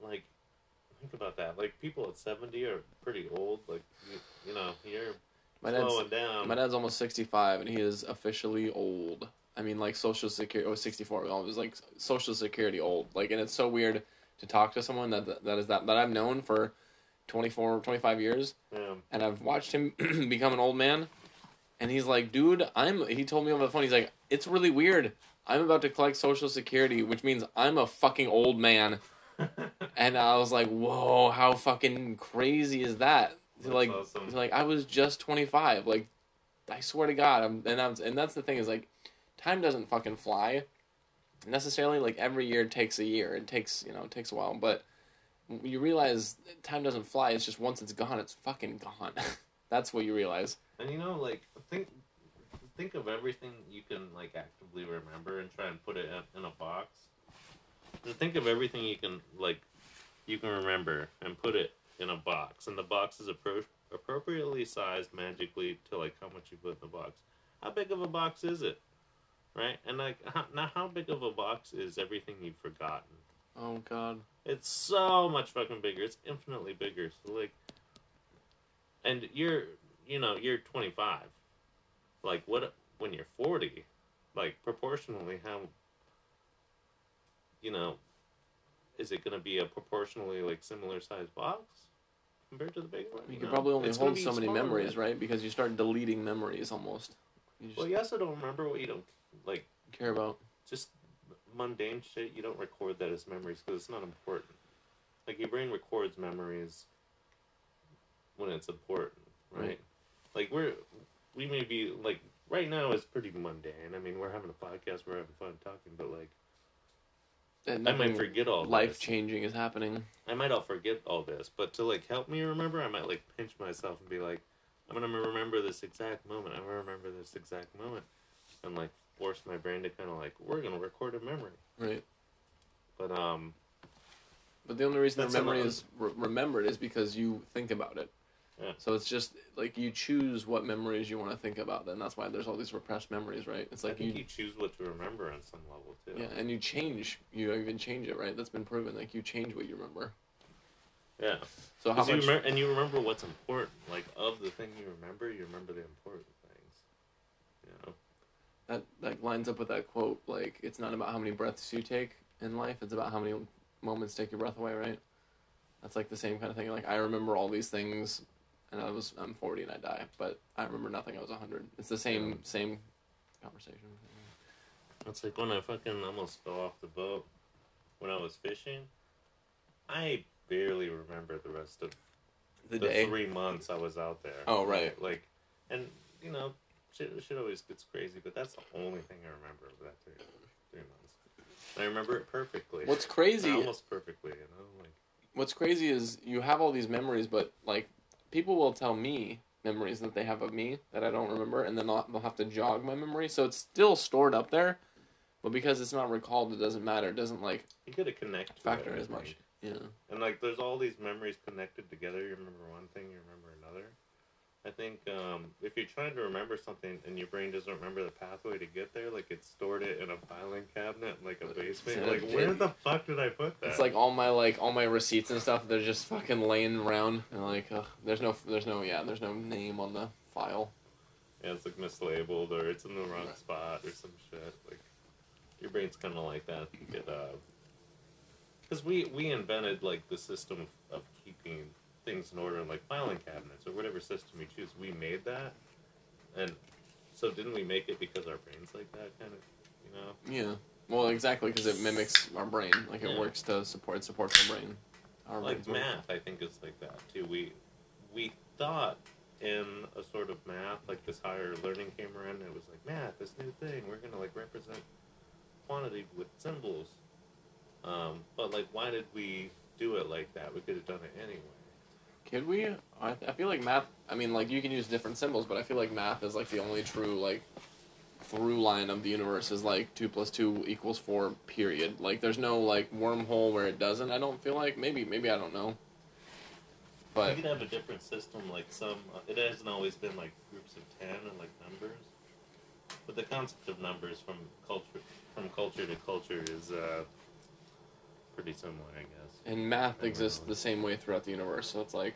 damn. Like, think about that. Like, people at 70 are pretty old. Like, you, you know, you're My dad's slowing down. my dad's almost sixty five, and he is officially old. I mean, like social security. Oh, 64. Well, it was like social security old. Like, and it's so weird to talk to someone that that is that that I've known for 24, 25 years, yeah. and I've watched him become an old man. And he's like, dude, I'm. He told me over the phone. He's like, it's really weird. I'm about to collect social security, which means I'm a fucking old man. And I was like, whoa, how fucking crazy is that? Like, awesome. like I was just 25. Like, I swear to God. I'm, and that's and that's the thing is like, time doesn't fucking fly. Necessarily, like every year takes a year. It takes you know it takes a while, but you realize time doesn't fly. It's just once it's gone, it's fucking gone. that's what you realize. And you know, like, think think of everything you can, like, actively remember and try and put it in, a box. And think of everything you can, like, you can remember and put it in a box. And the box is appro- appropriately sized magically to, like, how much you put in the box. How big of a box is it? Right? And, like, now how big of a box is everything you've forgotten? Oh God. It's so much fucking bigger. It's infinitely bigger. So like, and you're, you know, you're 25. Like, what when you're 40? Like, proportionally, how, you know, is it going to be a proportionally like similar size box compared to the big one? You know? can probably only It's hold so many smaller. memories, right? Because you start deleting memories almost. Just Well, you also don't remember what you don't like. care about. just mundane shit, you don't record that as memories because it's not important. Like your brain records memories when it's important, right? Right. Like we're we may be like right now is pretty mundane. I mean, we're having a podcast, we're having fun talking, but like And I might forget all life changing is happening. I might all forget all this, but to like help me remember, I might like pinch myself and be like, I'm gonna remember this exact moment. I'm gonna remember this exact moment, and like force my brain to kind of like we're gonna record a memory. Right. But um, But the only reason the memory another- is re- remembered is because you think about it. Yeah. So it's just like you choose what memories you want to think about. Then that's why there's all these repressed memories, right? It's I like think you, you choose what to remember on some level too. yeah, and you change. You even change it, right? That's been proven. Like you change what you remember. Yeah. So how 'Cause you much? remem- and you remember what's important. Like of the thing you remember, you remember the important things. You know. That that lines up with that quote. Like it's not about how many breaths you take in life. It's about how many moments take your breath away, right? That's like the same kind of thing. Like I remember all these things, and I was I'm 40 and I die, but I remember nothing. I was 100. It's the same Yeah. same conversation. It's like when I fucking almost fell off the boat when I was fishing. I barely remember the rest of The the, three months I was out there. Oh, right. Like, and you know, shit, shit always gets crazy, but that's the only thing I remember of that three, three months. I remember it perfectly. What's crazy? Almost perfectly, you know, like. What's crazy is you have all these memories, but like people will tell me memories that they have of me that I don't remember, and then they'll, they'll have to jog my memory. So it's still stored up there, but because it's not recalled, it doesn't matter. It doesn't like You gotta connect factor as much. Yeah. And like, there's all these memories connected together. You remember one thing, you remember another. I think um, if you're trying to remember something and your brain doesn't remember the pathway to get there, like it stored it in a filing cabinet, like a basement. Like, where the fuck did I put that? It's like all my like all my receipts and stuff. They're just fucking laying around, and like ugh, there's no there's no yeah there's no name on the file. yeah, it's like mislabeled or it's in the wrong Right. spot or some shit. Like your brain's kind of like that. Get uh, because we we invented like the system of, of keeping things in order, like filing cabinets or whatever system we choose. We made that, and so didn't we make it because our brains like that kind of, you know? Yeah. Well, exactly because it mimics our brain. Like it Yeah. works to support support our brain. Our like brains work. math i think is like that too we we thought in a sort of math like this higher learning came around and it was like math this new thing we're gonna like represent quantity with symbols um, but like why did we do it like that we could have done it anyway Could we? I, I feel like math. I mean, like you can use different symbols, but I feel like math is like the only true like through line of the universe is like two plus two equals four. Period. Like there's no like wormhole where it doesn't. I don't feel like maybe maybe I don't know. But you could have a different system like some uh, it hasn't always been like groups of 10 and like numbers but the concept of numbers from culture from culture to culture is uh, pretty similar i guess and math exists the same way throughout the universe. So it's like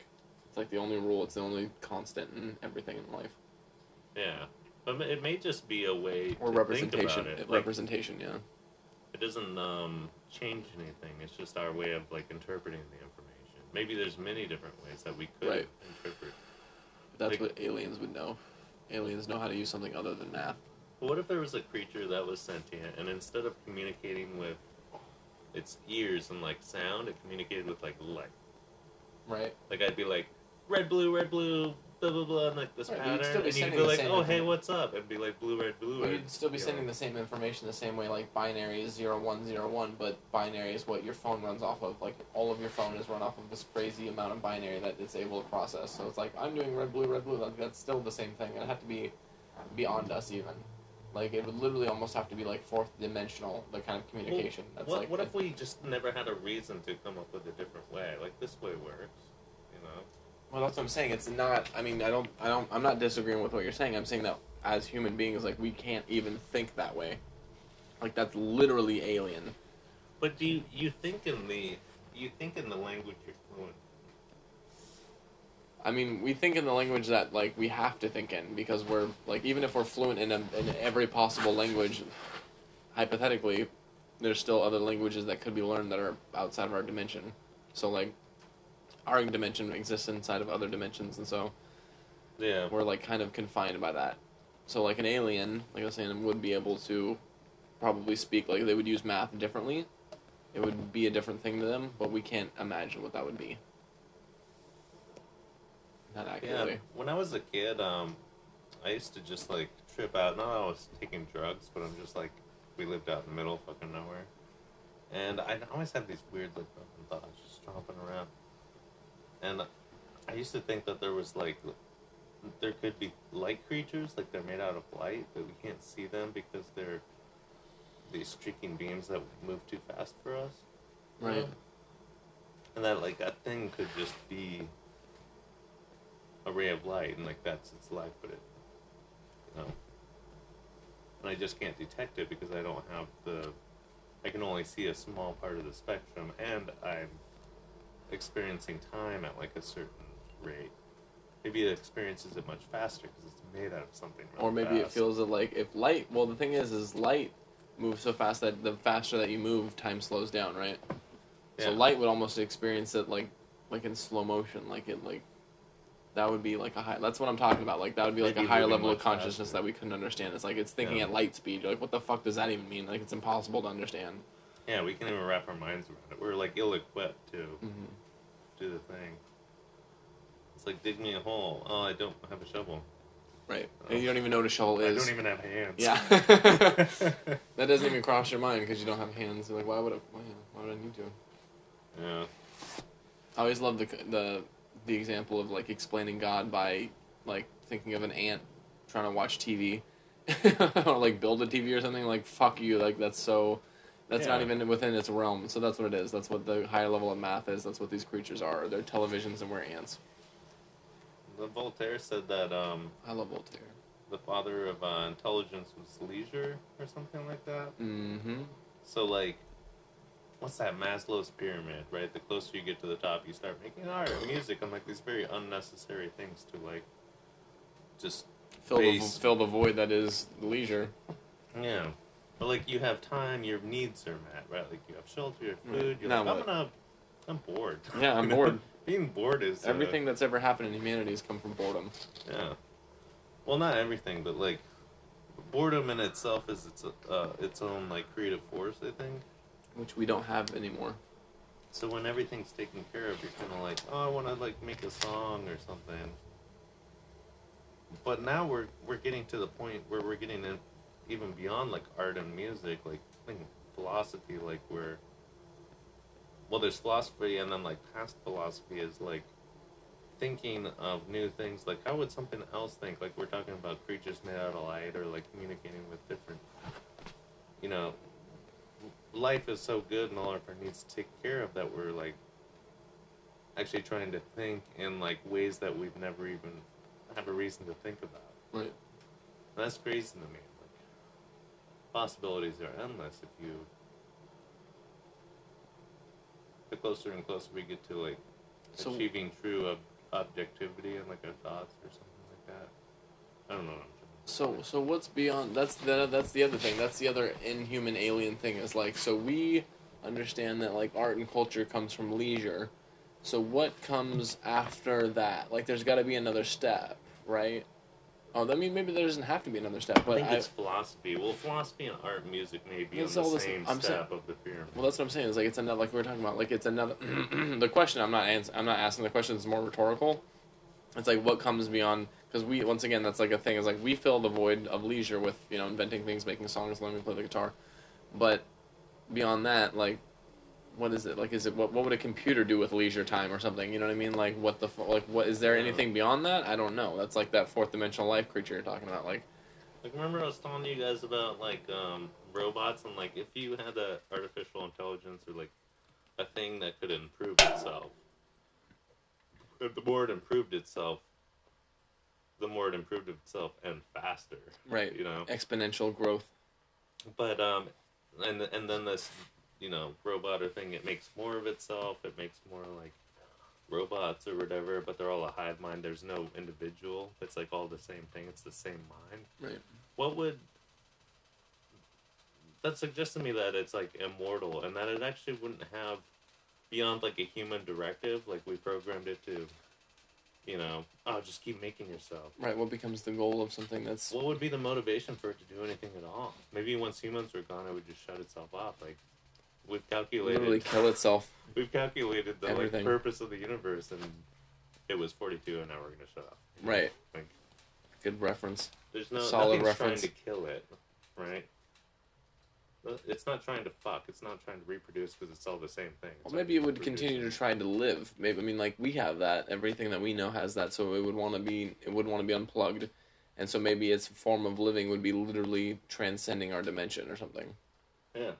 it's like the only rule. It's the only constant in everything in life. Yeah, but it may just be a way Or to representation. It. Like, representation. Yeah. it doesn't um, change anything. It's just our way of like interpreting the information. Maybe there's many different ways that we could Right. interpret. That's Like- what aliens would know. Aliens know how to use something other than math. What if there was a creature that was sentient, and instead of communicating with its ears and like sound, it communicated with like light? Right. Like I'd be like, red, blue, red, blue, blah blah blah, and like this Right, pattern, you'd still be and you'd sending be the like, same oh hey, what's up? And be like blue, red, blue. Red, you'd still be sending know. the same information the same way, like binary is zero one zero one, but binary is what your phone runs off of. Like all of your phone is run off of this crazy amount of binary that it's able to process. So it's like I'm doing red blue red blue. Like that's still the same thing. It'd have to be beyond us even. Like it would literally almost have to be like fourth dimensional, the kind of communication. that's what, like what if we just never had a reason to come up with a different way? Like this way works, you know? Well, that's what I'm saying. It's not. I mean, I don't. I don't. I'm not disagreeing with what you're saying. I'm saying that as human beings, like we can't even think that way. Like that's literally alien. But do you, you think in the you think in the language you're? I mean, we think in the language that like we have to think in because we're like even if we're fluent in a, in every possible language, hypothetically, there's still other languages that could be learned that are outside of our dimension. So like, our dimension exists inside of other dimensions, and so Yeah. we're like kind of confined by that. So like an alien, like I was saying, would be able to probably speak like they would use math differently. It would be a different thing to them, but we can't imagine what that would be. Not Yeah. When I was a kid, um, I used to just like trip out. Not that I was taking drugs, but I'm just like we lived out in the middle of fucking nowhere, and I always had these weird like thoughts just tromping around. And I used to think that there was like there could be light creatures, like they're made out of light, but we can't see them because they're these streaking beams that move too fast for us. you Right. know? And that like a thing could just be a ray of light and like that's its life, but it you know and I just can't detect it because I don't have the I can only see a small part of the spectrum and I'm experiencing time at like a certain rate. Maybe it experiences it much faster because it's made out of something. Really Or maybe it feels that like if light. Well, the thing is, is light moves so fast that the faster that you move, time slows down, right? Yeah. So light would almost experience it like like in slow motion, like it like that would be like a high. That's what I'm talking about. Like that would be like Maybe a higher level of consciousness faster. that we couldn't understand. It's like it's thinking Yeah. at light speed. You're like, what the fuck does that even mean? Like it's impossible to understand. Yeah, we can't even wrap our minds around it. We're like ill equipped to hmm do the thing. It's like dig me a hole. Oh, I don't have a shovel. Right. And you don't even know what a shovel is I don't even have hands. Yeah. that doesn't even cross your mind because you don't have hands. You're like, why would I? Why, why would I need to? yeah. I always love the the the example of like explaining God by like thinking of an ant trying to watch TV, or like build a TV or something. Like fuck you. Like that's so. That's not even within its realm. So that's what it is. That's what the higher level of math is. That's what these creatures are. They're televisions and we're ants. The Voltaire said that um, I love Voltaire. the father of uh, intelligence was leisure or something like that. Mm-hmm. So like, what's that Maslow's pyramid? Right, the closer you get to the top, you start making art, and music, and like these very unnecessary things to like, just Fill the, fill the void that is leisure. yeah. But like you have time, your needs are met, right? Like you have shelter, you have Right. food. You're Now like, I'm gonna, I'm bored. Yeah, I'm bored. Being bored is uh, Everything that's ever happened in humanity has come from boredom. Yeah. Well, not everything, but like boredom in itself is its uh, its own like creative force. I think. Which we don't have anymore. So when everything's taken care of, you're kind of like, oh, I want to like make a song or something. But now we're we're getting to the point where we're getting in even beyond like art and music, like think philosophy, like where. Well, there's philosophy, and then like past philosophy is like thinking of new things. Like how would something else think? Like we're talking about creatures made out of light, or like communicating with different. You know, life is so good and all of our needs to take care of that we're like actually trying to think in like ways that we've never even have a reason to think about. Right. And that's crazy to me. Like possibilities are endless if you the closer and closer we get to like So- achieving true ob- objectivity in like our thoughts or something like that. I don't know what I'm trying to So so what's beyond that's the that's the other thing. That's the other inhuman alien thing is like so we understand that like art and culture comes from leisure. So what comes after that? Like there's got to be another step, right? Oh, I mean maybe there doesn't have to be another step, I but think I, philosophy. Well, philosophy and art and music may be on the all the same I'm saying- step of the pyramid. well that's what I'm saying. Is like it's another like we were talking about. Like it's another. the question I'm not ans- I'm not asking the question is more rhetorical. It's like what comes beyond because we once again that's like a thing is like we fill the void of leisure with you know inventing things, making songs, learning to play the guitar, but beyond that like what is it? Like is it what what would a computer do with leisure time or something? You know what I mean? Like what the like what is there anything beyond that? I don't know. That's like that fourth dimensional life creature you're talking about like. Like remember I was telling you guys about like um, robots and like if you had a artificial intelligence or like a thing that could improve itself. The more it improved itself, the more it improved itself and faster. right You know. exponential growth But um and and then this you know, robot or thing, it makes more of itself, it makes more like robots or whatever, but they're all a hive mind. There's no individual. It's like all the same thing. It's the same mind. right what would that suggests to me that it's like immortal and that it actually wouldn't have beyond like a human directive like we programmed it to you know oh just keep making yourself. Right what becomes the goal of something that's what would be the motivation for it to do anything at all? Maybe once humans are gone it would just shut itself off like we've calculated literally kill itself. We've calculated the like purpose of the universe and it was 42 and now we're gonna shut off. Right. Like good reference. There's no Solid nothing's reference. trying to kill it, right? It's not trying to fuck. It's not trying to reproduce because it's all the same thing. It's Well, maybe it would continue to try to live. Maybe I mean, like we have that. Everything that we know has that. So it would want to be. It would want to be unplugged, and so maybe its form of living would be literally transcending our dimension or something. Yeah,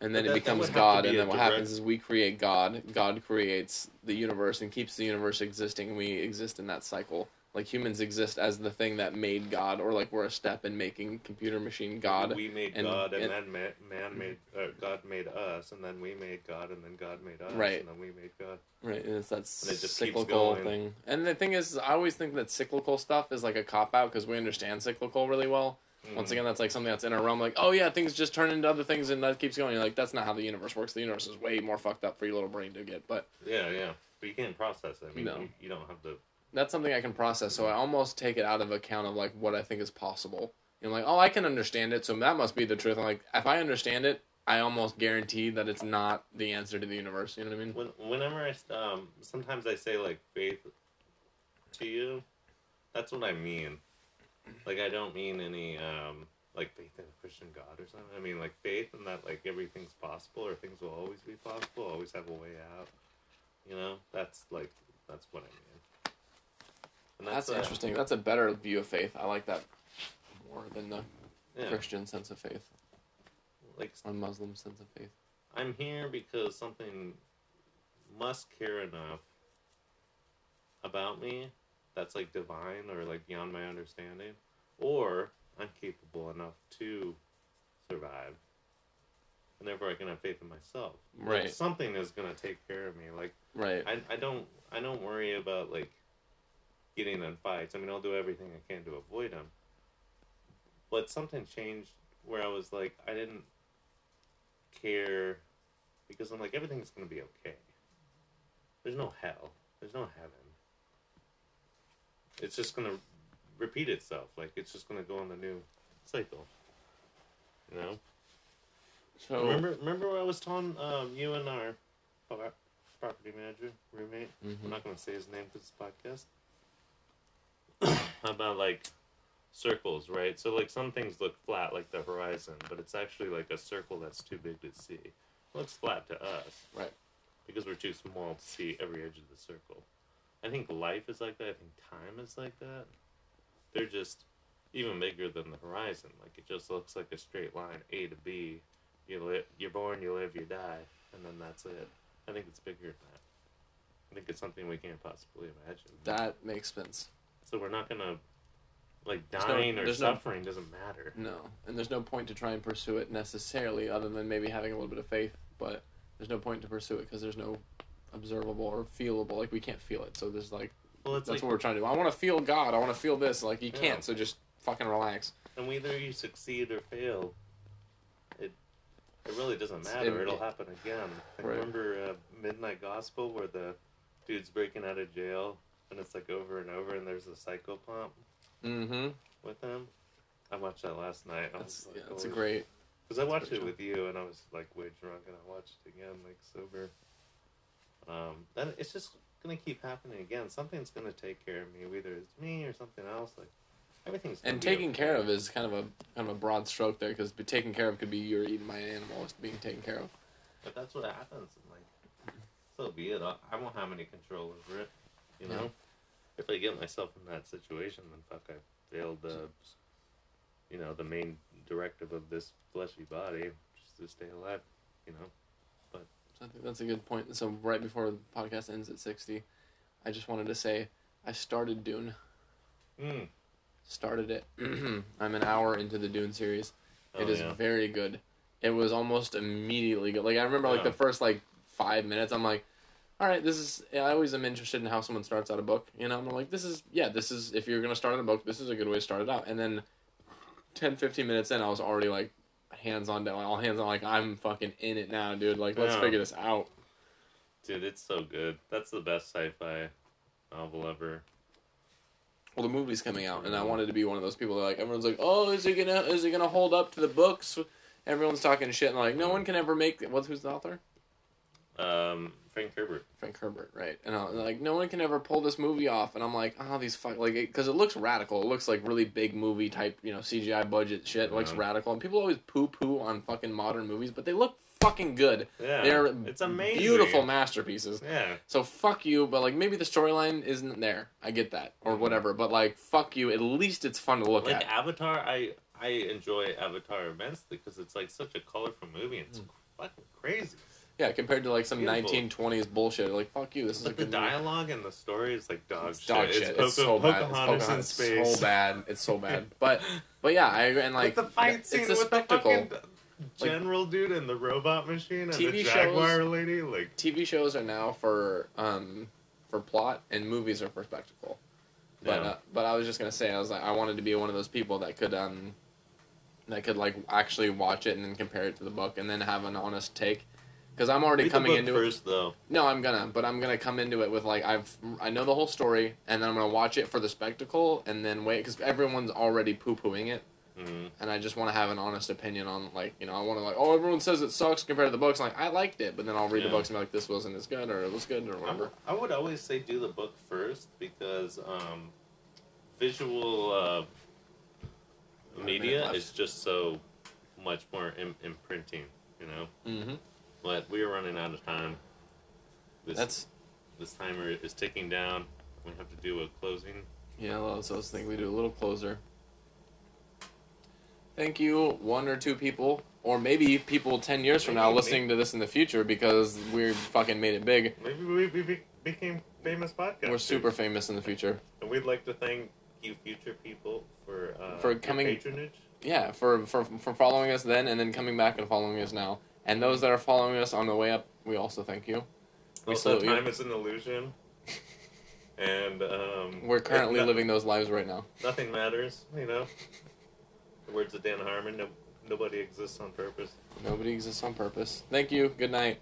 And then it that- that becomes would have to God, be and then what direct- happens is we create God. God creates the universe and keeps the universe existing, and we exist in that cycle. Like humans exist as the thing that made God, or like we're a step in making computer machine God. We made and- God, and, and- then man, man made uh, God made us, and then we made God, and then God made us, Right. And then we made God. Right, and it's that And it cyclical thing. And the thing is, I always think that cyclical stuff is like a cop out because we understand cyclical really well. Once Mhm. again, that's like something that's in our realm. Like, oh yeah, things just turn into other things, and that keeps going. You're like, that's not how the universe works. The universe is way more fucked up for your little brain to get. But Yeah, yeah. But you can't process it. I mean, No. you, you don't have the. That's something I can process. So I almost take it out of account of like what I think is possible. Know, like, oh, I can understand it, so that must be the truth. I'm like, if I understand it, I almost guarantee that it's not the answer to the universe. You know what I mean? When, whenever I um, sometimes I say like faith to you, that's what I mean. Like I don't mean any um, like faith in a Christian God or something. I mean like faith in that like everything's possible or things will always be possible, always have a way out. You know, that's like that's what I mean. And That's uh, interesting. That's a better view of faith. I like that more than the Yeah. Christian sense of faith Like or Muslim sense of faith. I'm here because something must care enough about me that's like divine or like beyond my understanding, or I'm capable enough to survive, and therefore I can have faith in myself. Like, Right. something is gonna take care of me. Like Right. I, I don't I don't worry about like getting in fights. I mean, I'll do everything I can to avoid them. But something changed where I was like, I didn't care because I'm like, everything's gonna be okay. There's no hell. There's no heaven. It's just gonna repeat itself. Like it's just gonna go on the new cycle. You know. So remember, remember what I was telling um, you and our property manager roommate. Mhm. I'm not going to say his name for this podcast. About like circles, right? So like some things look flat, like the horizon, but it's actually like a circle that's too big to see. It looks flat to us, Right. Because we're too small to see every edge of the circle. I think life is like that. I think time is like that. They're just even bigger than the horizon. Like it just looks like a straight line, A to B. You live, you're born, you live, you die, and then that's it. I think it's bigger than that. I think it's something we can't possibly imagine. that makes sense. So we're not gonna like There's no- dying or there's no- suffering doesn't matter. No, and there's no point to try and pursue it necessarily, other than maybe having a little bit of faith. But there's no point to pursue it because there's no observable or feelable. Like we can't feel it, so there's like Well, that's like, what we're trying to do. I want to feel God. I want to feel this. Like you Yeah. can't, so just fucking relax. and whether you succeed or fail, it it really doesn't matter. it- It'll it- happen again. Right. Remember uh, Midnight Gospel where the dude's breaking out of jail and it's like over and over, and there's a psychopomp Mm-hmm. with him. I watched that last night. I That's was yeah, that's a great. Because I watched it with you, and I was like way drunk, and I watched it again, like sober. Um, then it's just gonna keep happening again. Something's gonna take care of me, whether it's me or something else. Like everything's. And taking okay. care of is kind of a kind of a broad stroke there, because taking care of could be you're by an animal. It's being taken care of. But that's what happens. And like, so be it. I, I won't have any control over it. You know, Yeah. If I get myself in that situation, then fuck, I failed the. You know, the main directive of this fleshy body, just to stay alive. You know. So I think that's a good point. So right before the podcast ends at sixty, I just wanted to say I started Dune. Mm. Started it. I'm an hour into the Dune series. It Oh, is yeah. very good. It was almost immediately good. Like I remember, like Yeah. the first like five minutes, I'm like, all right, this is. I always am interested in how someone starts out a book. You know, I'm like, this is yeah, this is if you're gonna start out a book, this is a good way to start it out. And then 10, 15 minutes in, I was already like hands on deck, all hands on, like I'm fucking in it now, dude. Like let's Yeah. figure this out. Dude, it's so good. That's the best sci-fi novel ever. Well, the movie's coming out, and I wanted to be one of those people that like everyone's like, oh, is it gonna is it gonna hold up to the books? Everyone's talking shit, and like no one can ever make. What's who's the author? Um, Frank Herbert. Frank Herbert, right? And I'm like, no one can ever pull this movie off. And I'm like, oh, these fuck, like, because it, looks radical. It looks like really big movie type, you know, CGI budget shit. It looks radical, and people always poo poo on fucking modern movies, but they look fucking good. Yeah, They're it's amazing. beautiful masterpieces. Yeah, So fuck you, but like maybe the storyline isn't there. I get that, or Mhm. whatever. But like, fuck you. At least it's fun to look like at. Like Avatar. I I enjoy Avatar immensely because it's like such a colorful movie. and It's Mm. fucking crazy. Yeah, compared to like some Beautiful. 1920s bullshit. Like fuck you. This is a But the good movie. dialogue and the story is like dog It's shit. dog shit. It's, It's, Poca- so bad. It's Pocahontas in space. So bad. It's so bad. But but yeah, I. And like Like the fight it's scene a with spectacle. the fucking general dude and the robot machine and TV the shows- jaguar lady. Like TV shows are now for um for plot, and movies are for spectacle. But Yeah. uh, but I was just gonna say I was like I wanted to be one of those people that could um that could like actually watch it and then compare it to the book and then have an honest take. Because I'm already read coming into it. first though. No, I'm gonna, but I'm gonna come into it with like I've I know the whole story, and then I'm gonna watch it for the spectacle, and then wait because everyone's already poo pooing it, Mm. and I just want to have an honest opinion on like you know I want to like oh everyone says it sucks compared to the books. like I liked it, but then I'll read the books and be like this wasn't as good or it was good or whatever. I would always say do the book first because um, visual uh, media is just so much more Im- imprinting, you know. Mm-hmm. But we are running out of time. This That's this timer is ticking down. We have to do a closing. yeah. well, So I was thinking we do a little closer. thank you, one or two people, or maybe people ten years from now Maybe, listening to this in the future because we fucking made it big. Maybe we, we became famous podcast. We're super famous in the future. And we'd like to thank you, future people, for uh, For coming- patronage. Yeah, for, for for following us then and then coming back and following us now. And those that are following us on the way up, we also thank you. We Also, salute you. time is an illusion. And um, We're currently no- living those lives right now. Nothing matters, you know. The words of Dan Harmon. No, nobody exists on purpose. Nobody exists on purpose. Thank you. Good night.